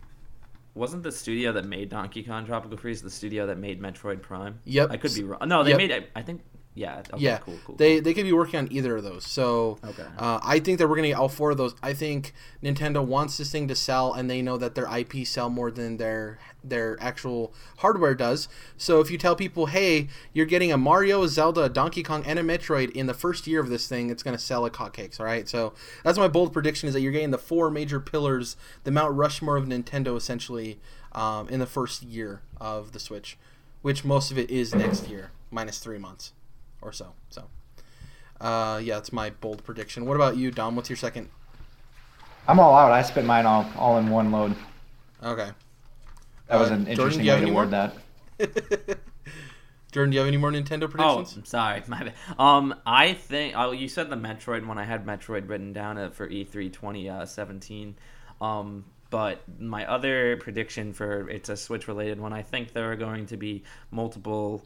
Wasn't the studio that made Donkey Kong Tropical Freeze the studio that made Metroid Prime? Yep. I could be wrong. No, they Yep. made. I think. Yeah. Okay, yeah, Cool. Cool. they they could be working on either of those. So Okay. uh, I think that we're gonna get all four of those. I think Nintendo wants this thing to sell, and they know that their IP sell more than their their actual hardware does. So if you tell people, hey, you're getting a Mario, a Zelda, a Donkey Kong, and a Metroid in the first year of this thing, it's gonna sell like hotcakes. All right, so that's my bold prediction is that you're getting the four major pillars, the Mount Rushmore of Nintendo, essentially, um, in the first year of the Switch, which most of it is next year, minus three months or so. So, uh, yeah, that's my bold prediction. What about you, Dom? What's your second? I'm all out. I spent mine all, all in one load. Okay. That was Uh, an Jordan, interesting do way to any word more? that. Jordan, do you have any more Nintendo predictions? Oh, predictions? I'm sorry, my bad. Um, I think oh, you said the Metroid one. I had Metroid written down uh, for E3 2017. Um, but my other prediction for it's a Switch related one. I think there are going to be multiple,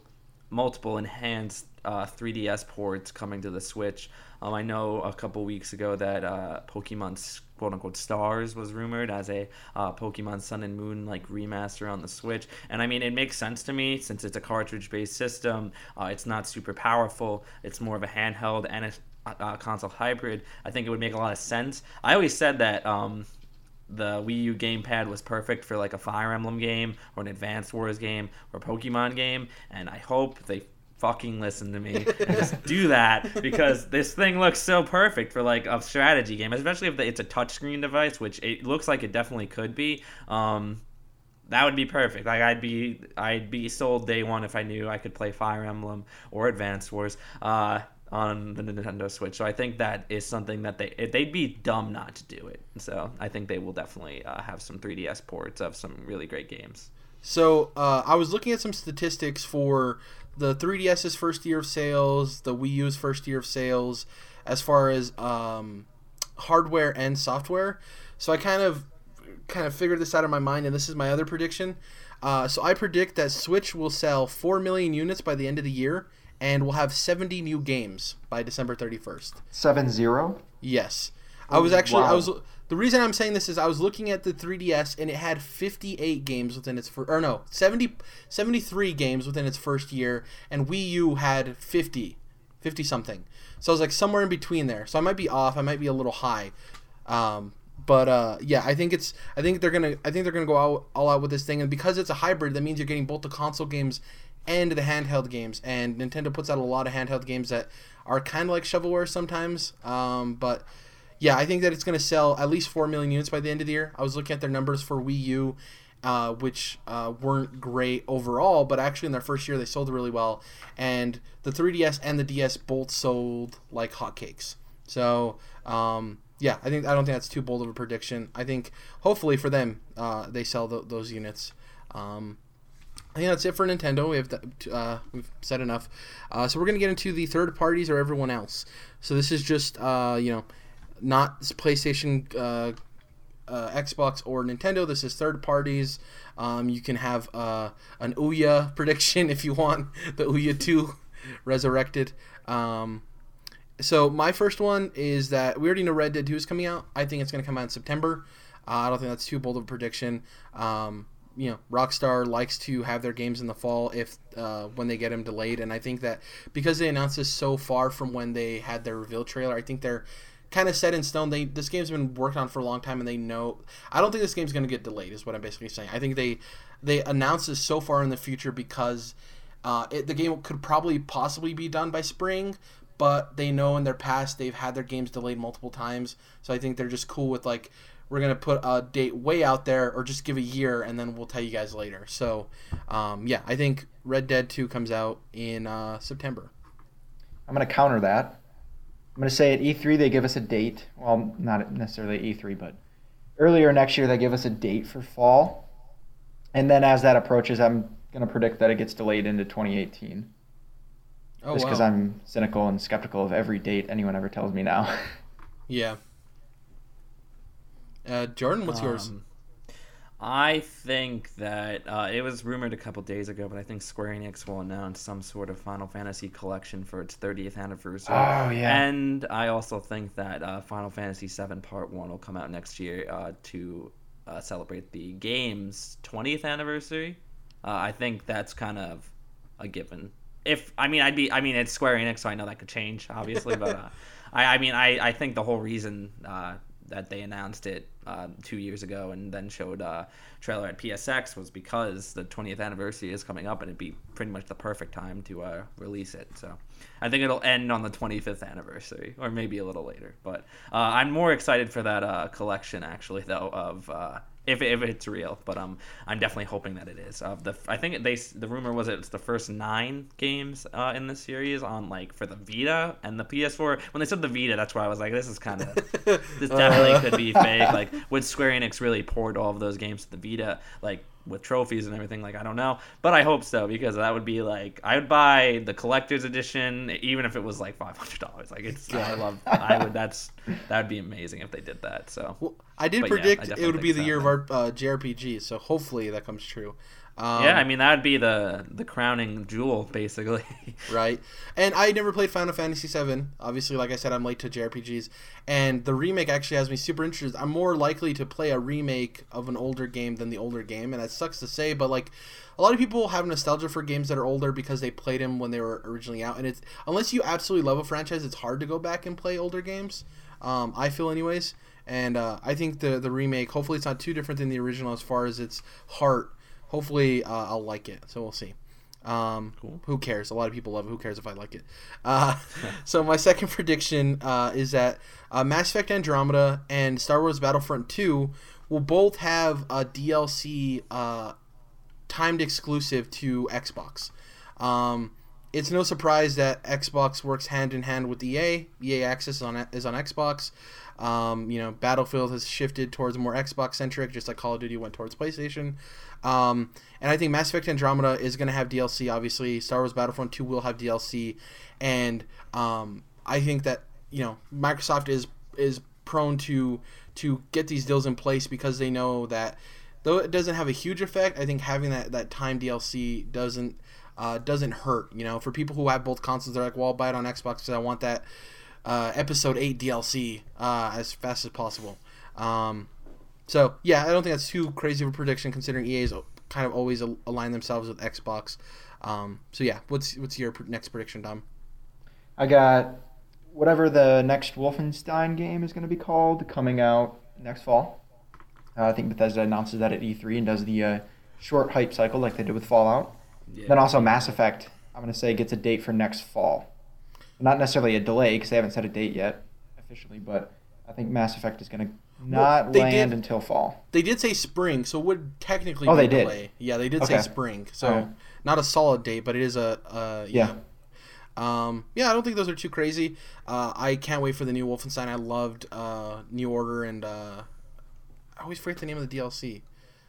multiple enhanced uh, 3DS ports coming to the Switch. Um, I know a couple weeks ago that uh, Pokemon's quote unquote stars was rumored as a uh, Pokemon Sun and Moon like remaster on the Switch, and I mean it makes sense to me since it's a cartridge based system. Uh, it's not super powerful. It's more of a handheld and a uh, console hybrid. I think it would make a lot of sense. I always said that. Um, the Wii U gamepad was perfect for like a Fire Emblem game or an Advanced Wars game or Pokemon game, and I hope they fucking listen to me and just do that because this thing looks so perfect for like a strategy game, especially if it's a touchscreen device, which it looks like it definitely could be. Um, that would be perfect. Like I'd be, I'd be sold day one if I knew I could play Fire Emblem or Advanced Wars. Uh, on the Nintendo Switch. So I think that is something that they they'd be dumb not to do it. So I think they will definitely uh, have some 3DS ports of some really great games. So uh, I was looking at some statistics for the 3DS's first year of sales, the Wii U's first year of sales, as far as um, hardware and software. So I kind of kind of figured this out in my mind, and this is my other prediction. Uh, so I predict that Switch will sell four million units by the end of the year, and we'll have 70 new games by December 31st. Seven zero. Yes. I was actually I was the reason I'm saying this is I was looking at the 3DS and it had 58 games within its first or no, 70 73 games within its first year and Wii U had 50 50 something. So I was like somewhere in between there. So I might be off, I might be a little high. Um but uh, yeah, I think it's. I think they're gonna. I think they're gonna go out all out with this thing, and because it's a hybrid, that means you're getting both the console games and the handheld games. And Nintendo puts out a lot of handheld games that are kind of like shovelware sometimes. Um, but yeah, I think that it's going to sell at least 4 million units by the end of the year. I was looking at their numbers for Wii U, uh, which uh, weren't great overall, but actually in their first year they sold really well. And the 3DS and the DS both sold like hotcakes. So, um, yeah, I think I don't think that's too bold of a prediction. I think hopefully for them, uh, they sell th- those units. Um, I think that's it for Nintendo. We have uh, we've said enough. Uh, so we're gonna get into the third parties or everyone else. So this is just uh, you know not PlayStation, uh, uh, Xbox, or Nintendo. This is third parties. Um, you can have uh, an Ouya prediction if you want the Ouya 2 resurrected. Um, so my first one is that we already know Red Dead 2 is coming out. I think it's to come out in September. I don't think that's too bold of a prediction. Um, you know, Rockstar likes to have their games in the fall if uh, when they get them delayed, and I think that because they announced this so far from when they had their reveal trailer, I think they're kind of set in stone. They this game's been worked on for a long time, and they know. I don't think this game's going to get delayed. Is what I'm basically saying. I think they they announced this so far in the future because uh, it, the game could probably possibly be done by spring, but they know in their past they've had their games delayed multiple times. So I think they're just cool with like we're gonna put a date way out there, or just give a year, and then we'll tell you guys later. So um, yeah, I think Red Dead Two comes out in uh, September. I'm gonna counter that. I'm going to say at E3 they give us a date. Well, not necessarily E3, but earlier next year they give us a date for fall. And then as that approaches, I'm going to predict that it gets delayed into 2018. Oh, Just because wow. I'm cynical and skeptical of every date anyone ever tells me now. yeah. Uh, Jordan, what's um, yours? I think that uh, it was rumored a couple days ago, but I think Square Enix will announce some sort of Final Fantasy collection for its 30th anniversary. Oh yeah. And I also think that uh, Final Fantasy VII Part One will come out next year uh, to uh, celebrate the game's 20th anniversary. Uh, I think that's kind of a given. If I mean, I'd be. I mean, it's Square Enix, so I know that could change, obviously. but uh, I, I mean, I, I think the whole reason that they announced it uh, two years ago and then showed a trailer at PSX was because the 20th anniversary is coming up and it'd be pretty much the perfect time to uh, release it. So I think it'll end on the 25th anniversary or maybe a little later. But uh, I'm more excited for that uh, collection actually though of uh, if, if it's real. But um, I'm definitely hoping that it is. Uh, the I think they the rumor was it's the first nine games uh, in the series on like for the Vita and the PS4. When they said the Vita, that's where I was like, this is kind of this definitely uh. could be fake. Like would Square Enix really poured all of those games to the Vita? Like with trophies and everything. Like I don't know, but I hope so because that would be like I would buy the collector's edition even if it was like five hundred dollars. Like it's I love I would that's that would be amazing if they did that. So well, I did but predict yeah, I it would be the year of our uh, JRPG, so hopefully that comes true. Um, yeah, I mean that would be the the crowning jewel, basically. right, and I never played Final Fantasy VII. Obviously, like I said, I'm late to JRPGs, and the remake actually has me super interested. I'm more likely to play a remake of an older game than the older game, and that sucks to say, but like a lot of people have nostalgia for games that are older because they played them when they were originally out, and it's unless you absolutely love a franchise, it's hard to go back and play older games. Um, I feel, anyways, and uh, I think the the remake, hopefully, it's not too different than the original as far as its heart hopefully uh, I'll like it. So we'll see. Um, cool. Who cares? A lot of people love it. Who cares if I like it? Uh, so my second prediction uh, is that uh, Mass Effect Andromeda and Star Wars Battlefront 2 will both have a DLC uh, timed exclusive to Xbox. Um, it's no surprise that Xbox works hand in hand with EA. EA Access is on is on Xbox. Um, you know, Battlefield has shifted towards more Xbox centric, just like Call of Duty went towards PlayStation. Um, and I think Mass Effect Andromeda is going to have DLC. Obviously, Star Wars Battlefront 2 will have DLC, and um, I think that you know Microsoft is is prone to to get these deals in place because they know that though it doesn't have a huge effect, I think having that that time DLC doesn't uh, doesn't hurt. You know, for people who have both consoles, they're like, well, I'll buy it on Xbox because I want that uh, Episode Eight DLC uh, as fast as possible. Um, so yeah, I don't think that's too crazy of a prediction considering EA's kind of always align themselves with Xbox. Um, so yeah, what's what's your next prediction, Dom? I got whatever the next Wolfenstein game is going to be called coming out next fall. Uh, I think Bethesda announces that at E3 and does the uh, short hype cycle like they did with Fallout. Yeah. Then also Mass Effect, I'm going to say gets a date for next fall. Not necessarily a delay because they haven't set a date yet officially, but I think Mass Effect is going to not they land did- until fall. They did say spring, so it would technically Oh, be they a did? delay. Yeah, they did say spring. So Alright. not a solid date, but it is a uh, yeah. Yeah. Um, yeah, I don't think those are too crazy. Uh, I can't wait for the new Wolfenstein. I loved uh, New Order and uh, I always forget the name of the DLC.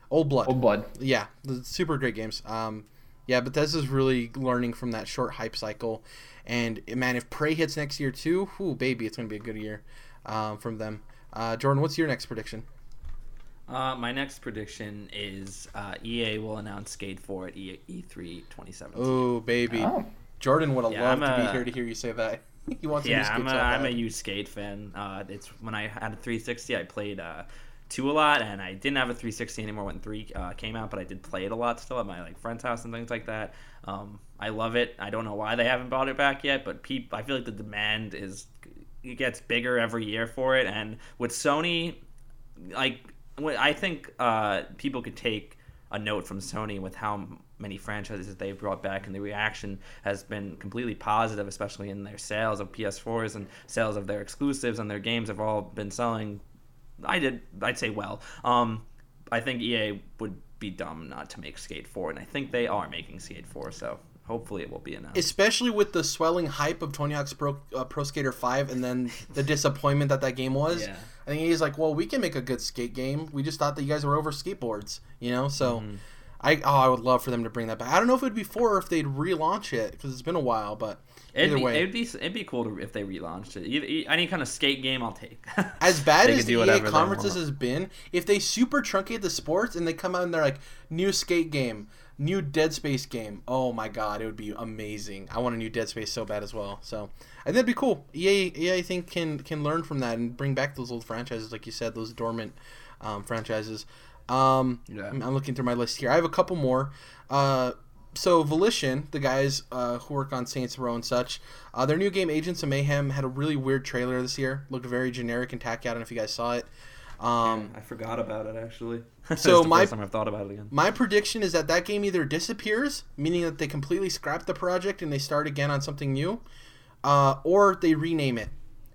Old Blood. Old Blood. Yeah, the super great games. Um, yeah, Bethesda's really learning from that short hype cycle. And man, if Prey hits next year too, whoo, baby, it's gonna be a good year um, from them. Uh, Jordan, what's your next prediction? Uh, my next prediction is uh, EA will announce Skate 4 at E- E3 2017. Oh, baby, Oh. Jordan would have Yeah, loved I'm to be here to hear you say that. he wants yeah, to I'm a, so I'm a bad. huge Skate fan. Uh, it's when I had a 360, I played uh, two a lot, and I didn't have a 360 anymore when three uh, came out, but I did play it a lot still at my like friend's house and things like that. Um, I love it. I don't know why they haven't bought it back yet, but peop, I feel like the demand is it gets bigger every year for it, and with Sony, like I think uh, people could take a note from Sony with how many franchises that they've brought back, and the reaction has been completely positive, especially in their sales of PS4s and sales of their exclusives and their games have all been selling. I did, I'd say well. Um, I think EA would be dumb not to make Skate 4, and I think they are making Skate 4, so hopefully it will be enough. especially with the swelling hype of Tony Hawk's Pro, uh, Pro Skater 5 and then the disappointment that that game was. Yeah. I think he's like, well, we can make a good skate game. We just thought that you guys were over skateboards, you know? So Mm-hmm. I oh, I would love for them to bring that back. I don't know if it would be 4 or if they'd relaunch it because it's been a while, but It'd either be, way. it'd be it'd be cool to, if they relaunched it. Either, any kind of skate game, I'll take. As bad as the EA conferences has been, if they super truncate the sports and they come out and they're like new skate game, new Dead Space game, oh my god, it would be amazing. I want a new Dead Space so bad as well. So I think that'd be cool. EA, EA I think can can learn from that and bring back those old franchises, like you said, those dormant um, franchises. Um, Yeah. I'm I'm looking through my list here. I have a couple more. Uh, so Volition, the guys uh, who work on Saints Row and such, uh, their new game Agents of Mayhem had a really weird trailer this year. Looked very generic and tacky. I don't know if you guys saw it. Um, I forgot about it actually. So my- first time I've thought about it again. my prediction is that that game either disappears, meaning that they completely scrap the project and they start again on something new, uh, or they rename it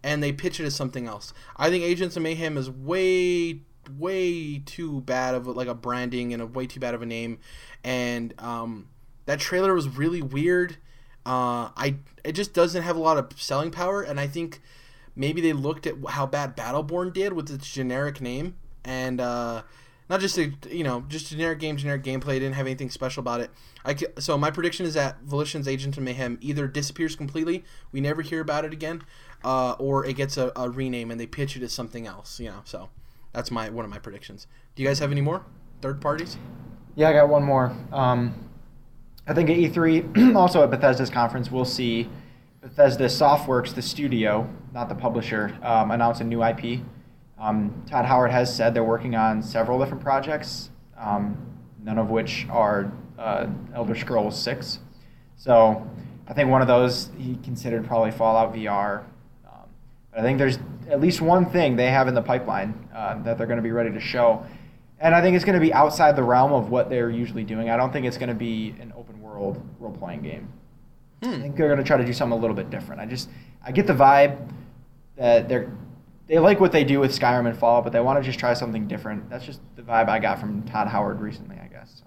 and they pitch it as something else. I think Agents of Mayhem is way, way too bad of a, like a branding and a way too bad of a name, and um, that trailer was really weird. Uh, I it just doesn't have a lot of selling power, and I think maybe they looked at how bad Battleborn did with its generic name and. Uh, not just a you know just generic game, generic gameplay. Didn't have anything special about it. I so my prediction is that Volition's Agent of Mayhem either disappears completely, we never hear about it again, uh, or it gets a, a rename and they pitch it as something else. You know, so that's my one of my predictions. Do you guys have any more third parties? Yeah, I got one more. Um, I think at E3, also at Bethesda's conference, we'll see Bethesda Softworks, the studio, not the publisher, um, announce a new IP. Um, Todd Howard has said they're working on several different projects, um, none of which are uh, Elder Scrolls 6. So I think one of those he considered probably Fallout VR. Um, but I think there's at least one thing they have in the pipeline uh, that they're going to be ready to show. And I think it's going to be outside the realm of what they're usually doing. I don't think it's going to be an world role playing game. Hmm. I think they're going to try to do something a little bit different. I just I get the vibe that they're they like what they do with Skyrim and Fallout, but they want to just try something different. That's just the vibe I got from Todd Howard recently, I guess.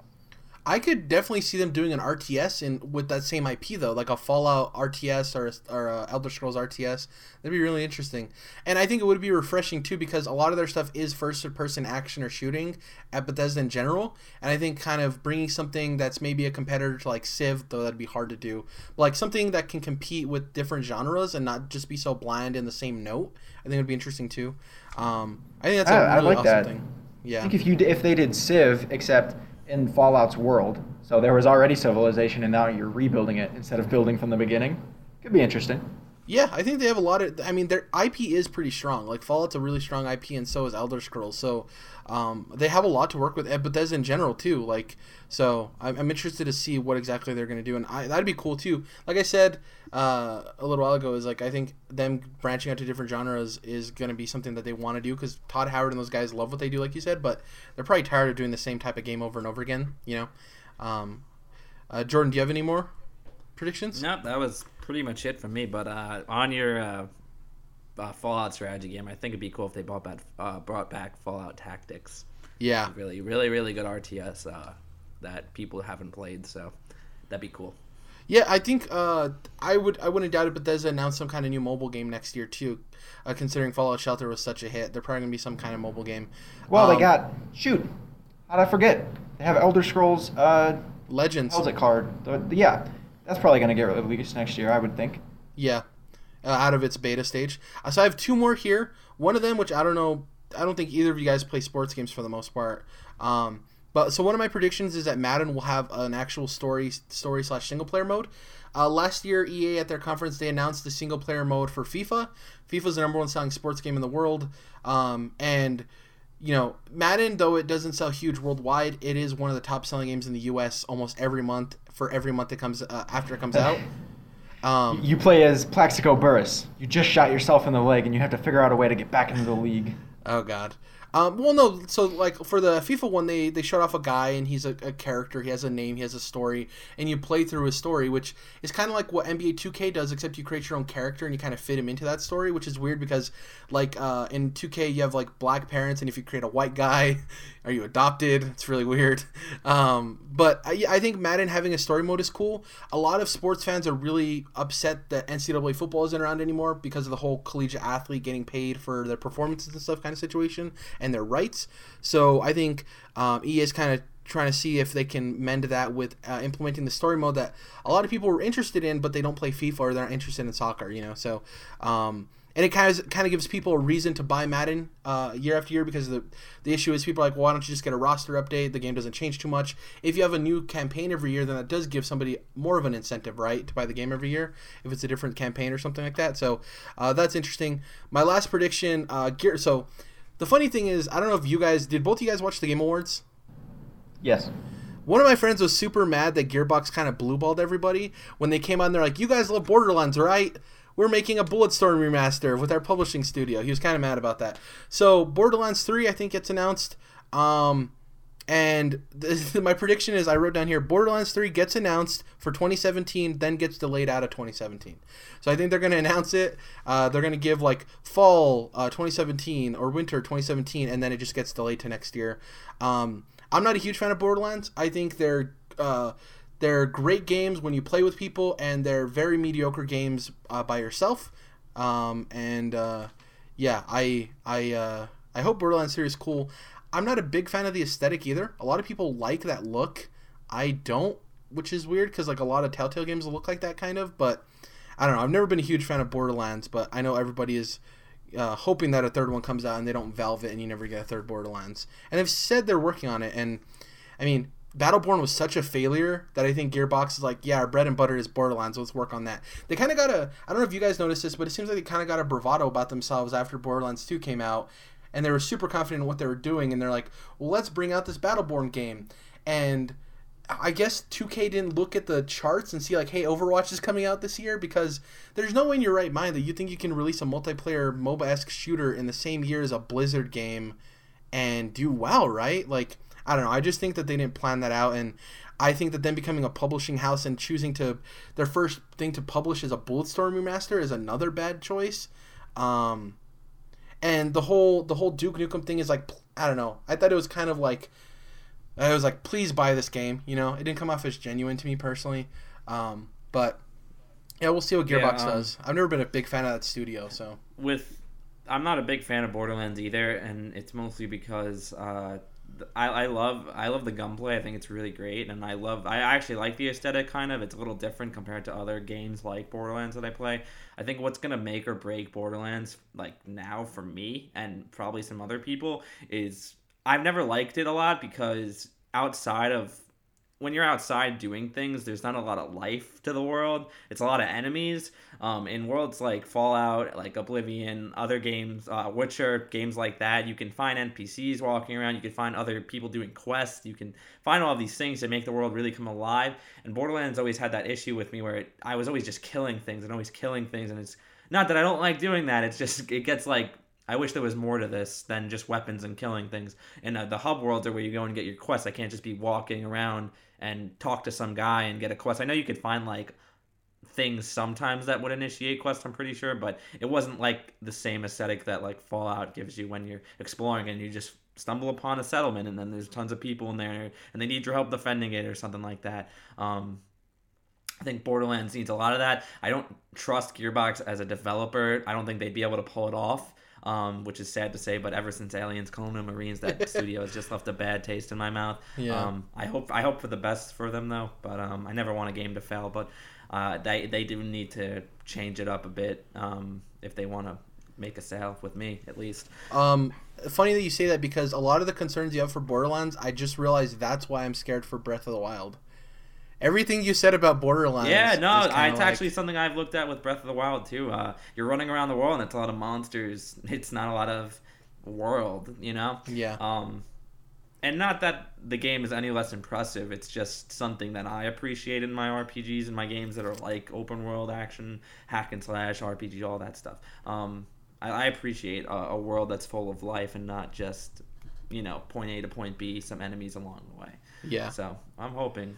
I could definitely see them doing an RTS in with that same IP though, like a Fallout RTS or or a Elder Scrolls RTS. That'd be really interesting, and I think it would be refreshing too because a lot of their stuff is first-person action or shooting at Bethesda in general, and I think kind of bringing something that's maybe a competitor to like Civ, though that'd be hard to do, but like something that can compete with different genres and not just be so bland in the same note. I think it'd be interesting too. Um, I think that's a I- I really like awesome that. thing. I Yeah. think if you if they did Civ, except in Fallout's world, so there was already civilization, and now you're rebuilding it instead of building from the beginning, could be interesting. Yeah, I think they have a lot of. I mean, their IP is pretty strong. Like Fallout's a really strong IP, and so is Elder Scrolls. So um, they have a lot to work with. Bethesda in general too. Like so, I'm, I'm interested to see what exactly they're going to do, and I, that'd be cool too. Like I said uh, a little while ago, is like I think them branching out to different genres is going to be something that they want to do because Todd Howard and those guys love what they do, like you said, but they're probably tired of doing the same type of game over and over again. You know. Um, Uh, Jordan, do you have any more predictions? Nope, that was pretty much it for me. But uh, on your uh, uh, Fallout strategy game, I think it'd be cool if they brought back uh, brought back Fallout Tactics. Yeah, Really, really, really good RTS uh, that people haven't played. So that'd be cool. yeah. I think uh, I would I wouldn't doubt it. Bethesda announced some kind of new mobile game next year too. Uh, considering Fallout Shelter was such a hit, they're probably gonna be some kind of mobile game. Well, Um, they got shoot. How'd I forget? They have Elder Scrolls. Uh, Legends. how's it card? The- the- yeah, that's probably gonna get released next year, I would think. Yeah, uh, out of its beta stage. Uh, so I have two more here. One of them, which I don't know, I don't think either of you guys play sports games for the most part. Um, but so one of my predictions is that Madden will have an actual story story slash single player mode. Uh, last year, EA at their conference they announced the single player mode for FIFA. FIFA's the number one selling sports game in the world, um, and you know Madden, though it doesn't sell huge worldwide, it is one of the top selling games in the U.S. almost every month for every month it comes uh, after it comes out. Um, You play as Plaxico Burris. You just shot yourself in the leg, and you have to figure out a way to get back into the league. Oh God. Um, well, no. So like for the FIFA one, they they showed off a guy and he's a, a character. He has a name. He has a story, and you play through his story, which is kind of like what NBA 2K does, except you create your own character and you kind of fit him into that story, which is weird because like uh, in 2K you have like black parents, and if you create a white guy, are you adopted? It's really weird. Um, but I, I think Madden having a story mode is cool. A lot of sports fans are really upset that NCAA football isn't around anymore because of the whole collegiate athlete getting paid for their performances and stuff kind of situation their rights. So I think um, EA is kind of trying to see if they can mend that with uh, implementing the story mode that a lot of people were interested in, but they don't play FIFA or they're not interested in soccer. You know, so. Um, and it kind of kind of gives people a reason to buy Madden uh, year after year because the the issue is people are like, well, why don't you just get a roster update? The game doesn't change too much. If you have a new campaign every year, then that does give somebody more of an incentive, right, to buy the game every year if it's a different campaign or something like that. So uh, that's interesting. My last prediction, uh, gear. So the funny thing is, I don't know if you guys did. Both of you guys watch the Game Awards? Yes. One of my friends was super mad that Gearbox kind of blueballed everybody when they came on. They're like, "You guys love Borderlands, right? We're making a Bulletstorm remaster with our publishing studio." He was kind of mad about that. So Borderlands Three, I think, gets announced. Um, and this, my prediction is, I wrote down here: Borderlands Three gets announced for 2017, then gets delayed out of 2017. So I think they're going to announce it. Uh, they're going to give like fall uh, 2017 or winter 2017, and then it just gets delayed to next year. Um, I'm not a huge fan of Borderlands. I think they're uh, they're great games when you play with people, and they're very mediocre games uh, by yourself. Um, and uh, yeah, I I uh, I hope Borderlands 3 is cool. I'm not a big fan of the aesthetic either. A lot of people like that look. I don't, which is weird because like a lot of Telltale games look like that kind of. But I don't know. I've never been a huge fan of Borderlands, but I know everybody is uh, hoping that a third one comes out and they don't valve it and you never get a third Borderlands. And they've said they're working on it. And I mean, Battleborn was such a failure that I think Gearbox is like, yeah, our bread and butter is Borderlands. Let's work on that. They kind of got a, I don't know if you guys noticed this, but it seems like they kind of got a bravado about themselves after Borderlands 2 came out. And they were super confident in what they were doing. And they're like, well, let's bring out this Battleborn game. And I guess 2K didn't look at the charts and see like, hey, Overwatch is coming out this year because there's no way in your right mind that you think you can release a multiplayer MOBA-esque shooter in the same year as a Blizzard game and do well, right? Like, I don't know. I just think that they didn't plan that out, and I think that them becoming a publishing house and choosing to their first thing to publish is a Bulletstorm remaster is another bad choice. Um, and the whole the whole Duke Nukem thing is like I don't know. I thought it was kind of like I was like, please buy this game. You know, it didn't come off as genuine to me personally. Um, but yeah, we'll see what Yeah, Gearbox um, does. I've never been a big fan of that studio, so with I'm not a big fan of Borderlands either, and it's mostly because uh, I, I love I love the gunplay. I think it's really great, and I love I actually like the aesthetic. Kind of, it's a little different compared to other games like Borderlands that I play. I think what's gonna make or break Borderlands like now for me and probably some other people is I've never liked it a lot because outside of when you're outside doing things, there's not a lot of life to the world. It's a lot of enemies. Um, in worlds like Fallout, like Oblivion, other games, uh, Witcher, games like that, you can find NPCs walking around. You can find other people doing quests. You can find all of these things that make the world really come alive. And Borderlands always had that issue with me where it, I was always just killing things and always killing things. And it's not that I don't like doing that. It's just it gets like I wish there was more to this than just weapons and killing things. And uh, the hub worlds are where you go and get your quests. I can't just be walking around and talk to some guy and get a quest. I know you could find like things sometimes that would initiate quests. I'm pretty sure, but it wasn't like the same aesthetic that like Fallout gives you when you're exploring and you just stumble upon a settlement and then there's tons of people in there and they need your help defending it or something like that. Um, I think Borderlands needs a lot of that. I don't trust Gearbox as a developer. I don't think they'd be able to pull it off. Um, which is sad to say, but ever since Aliens, Colonial Marines, that studio has just left a bad taste in my mouth. Yeah. Um, I hope I hope for the best for them though, but um, I never want a game to fail. But uh, they they do need to change it up a bit um, if they want to make a sale with me at least. Um, funny that you say that because a lot of the concerns you have for Borderlands, I just realized that's why I'm scared for Breath of the Wild. Everything you said about Borderlands. Yeah, no, is I, it's like- actually something I've looked at with Breath of the Wild too. Uh, you're running around the world and it's a lot of monsters. It's not a lot of world, you know. Yeah. Um, and not that the game is any less impressive. It's just something that I appreciate in my RPGs and my games that are like open world action, hack and slash RPG, all that stuff. Um, I, I appreciate a, a world that's full of life and not just you know point A to point B, some enemies along the way. Yeah. So I'm hoping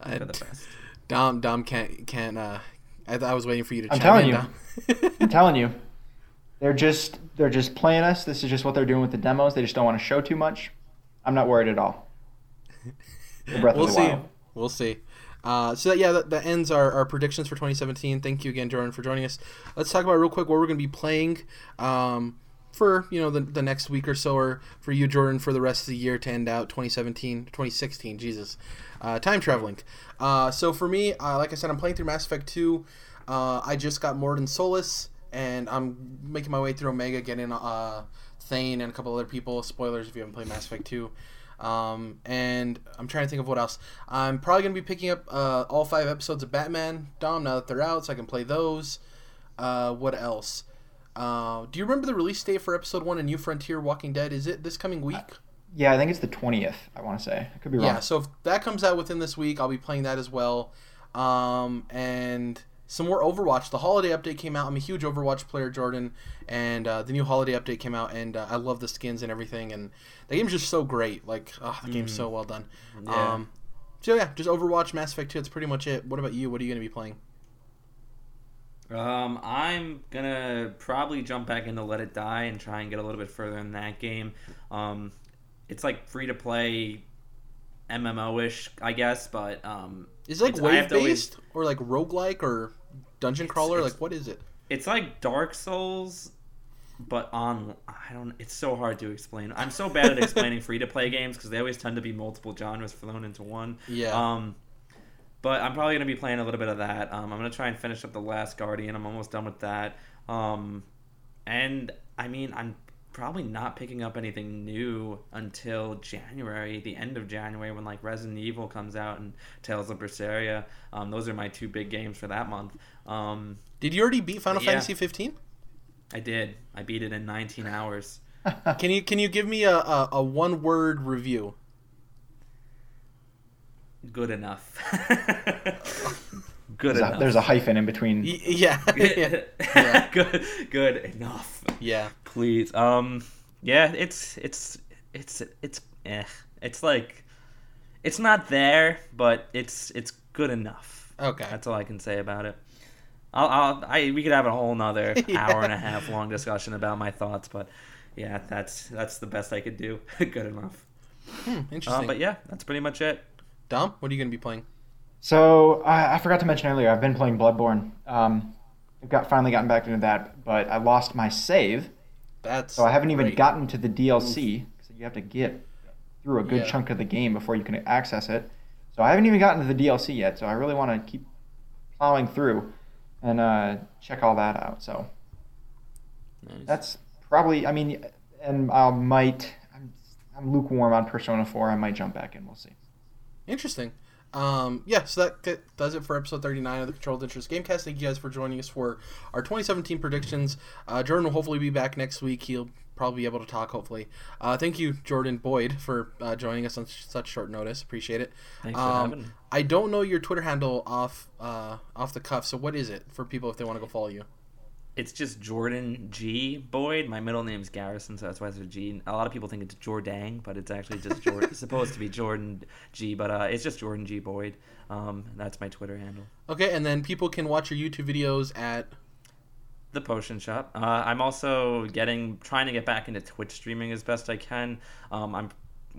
I- for the best. Dom Dom can't can't. Uh, I, I was waiting for you to. I'm chime telling in, you. I'm telling you, they're just they're just playing us. This is just what they're doing with the demos. They just don't want to show too much. I'm not worried at all. We'll see. We'll see. Uh, so that, yeah, that, that ends our, our predictions for 2017. Thank you again, Jordan, for joining us. Let's talk about real quick what we're going to be playing um, for you know the, the next week or so, or for you, Jordan, for the rest of the year to end out 2017, 2016. Jesus, uh, time traveling. Uh, so for me, uh, like I said, I'm playing through Mass Effect 2. Uh, I just got Mordin Solus, and I'm making my way through Omega, getting uh, Thane and a couple other people. Spoilers if you haven't played Mass Effect 2. Um, and I'm trying to think of what else. I'm probably gonna be picking up uh, all five episodes of Batman Dom now that they're out, so I can play those. Uh, what else? Uh, do you remember the release date for episode one of New Frontier Walking Dead? Is it this coming week? Yeah, I think it's the twentieth. I want to say. I could be wrong. Yeah, so if that comes out within this week, I'll be playing that as well. Um, and some more Overwatch. The holiday update came out. I'm a huge Overwatch player, Jordan, and uh, the new holiday update came out, and uh, I love the skins and everything. And the game's just so great. Like, oh, the game's so well done. Yeah. Um, so yeah, just Overwatch, Mass Effect 2. That's pretty much it. What about you? What are you going to be playing? Um, I'm gonna probably jump back into Let It Die and try and get a little bit further in that game. Um, it's like free to play, MMO ish, I guess, but um, Is it like It's- wave to always- based or like roguelike or dungeon crawler? it's- like what is it? it's like Dark Souls, but on I don't. It's so hard to explain. I'm so bad at explaining free to play games because they always tend to be multiple genres thrown into one. Yeah. Um, but I'm probably gonna be playing a little bit of that. Um, I'm gonna try and finish up the Last Guardian. I'm almost done with that. Um, and I mean, I'm probably not picking up anything new until January, the end of January, when like Resident Evil comes out and Tales of Berseria. Um, those are my two big games for that month. Um, Did you already beat Final Yeah. Fantasy 15? I did. I beat it in 19 hours. Can you can you give me a, a, a one word review? Good enough. Good There's a, there's a hyphen in between. Y- yeah. yeah. Yeah. good. Good enough. Yeah. Please. Um. Yeah. It's it's it's it's eh. It's like it's not there, but it's it's good enough. Okay. That's all I can say about it. I'll, I'll I we could have a whole nother Yeah. hour and a half long discussion about my thoughts, but yeah, that's that's the best I could do. good enough. Hmm, interesting. Um, but yeah, that's pretty much it. Dom, what are you going to be playing? So I, I forgot to mention earlier. I've been playing Bloodborne. Um, I've got finally gotten back into that, but I lost my save, That's so I haven't even great. gotten to the DLC. So you have to get through a good Yeah. chunk of the game before you can access it. So I haven't even gotten to the DLC yet. So I really want to keep plowing through and uh, check all that out. So that's probably. I mean, and I might. I'm, I'm lukewarm on Persona 4. I might jump back in. We'll see. Interesting. Um, yeah, so that does it for episode 39 of the Controlled Interest Gamecast. Thank you guys for joining us for our 2017 predictions. Uh, Jordan will hopefully be back next week. He'll probably be able to talk, hopefully. Uh, thank you, Jordan Boyd, for uh, joining us on such short notice. Appreciate it. Thanks for Um, having me. I don't know your Twitter handle off uh, off the cuff, so what is it for people if they want to go follow you? It's just Jordan G Boyd. My middle name's Garrison, so that's why it's a G. A lot of people think it's Jordang, but it's actually just Jordan. it's supposed to be Jordan G, but uh, it's just Jordan G Boyd. Um, that's my Twitter handle. Okay, and then people can watch your YouTube videos at the Potion Shop. Uh, I'm also getting trying to get back into Twitch streaming as best I can. Um, I'm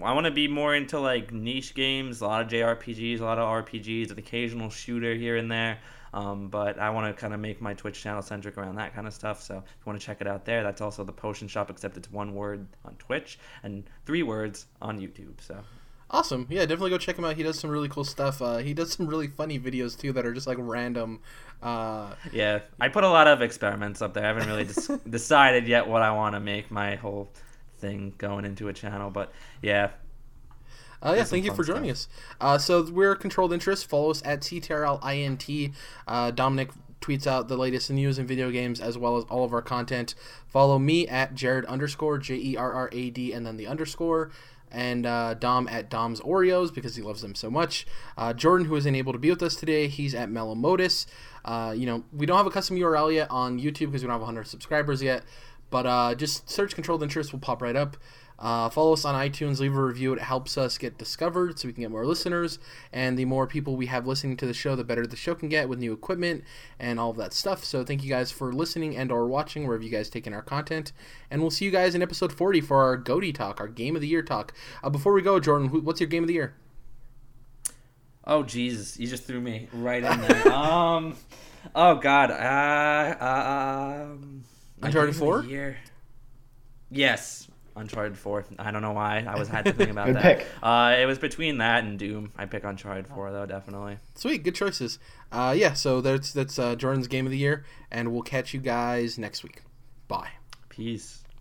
I want to be more into like niche games, a lot of JRPGs, a lot of RPGs, an occasional shooter here and there. Um, but I want to kind of make my Twitch channel centric around that kind of stuff. So if you want to check it out there, that's also the Potion Shop, except it's one word on Twitch and three words on YouTube. So Awesome. Yeah, definitely go check him out. He does some really cool stuff. Uh, he does some really funny videos too that are just like random. Uh, yeah, I put a lot of experiments up there. I haven't really des- decided yet what I want to make my whole thing going into a channel, but yeah. Uh, yeah, thank you for joining stuff. us. Uh, so we're Controlled Interest. Follow us at CTRLINT. Uh, Dominic tweets out the latest news in video games as well as all of our content. Follow me at Jared underscore J E R R A D and then the underscore and uh, Dom at Dom's Oreos because he loves them so much. Uh, Jordan, who isn't able to be with us today, he's at Melomotus. Uh, you know, we don't have a custom URL yet on YouTube because we don't have 100 subscribers yet, but uh, just search Controlled Interest will pop right up. Uh, follow us on iTunes, leave a review. It helps us get discovered so we can get more listeners. And the more people we have listening to the show, the better the show can get with new equipment and all of that stuff. So thank you guys for listening and or watching wherever you guys taking our content. And we'll see you guys in episode 40 for our GOTY talk, our Game of the Year talk. Uh, before we go, Jordan, what's your Game of the Year? Oh Jesus! You just threw me right in there. um, oh God. Uh, uh um, Uncharted Four. Yes, Uncharted 4. I don't know why. I was had to think about good that. pick. Uh, it was between that and Doom. I pick Uncharted 4 though, definitely. Sweet, good choices. Uh, yeah, so that's that's uh, Jordan's game of the year, and we'll catch you guys next week. Bye. Peace.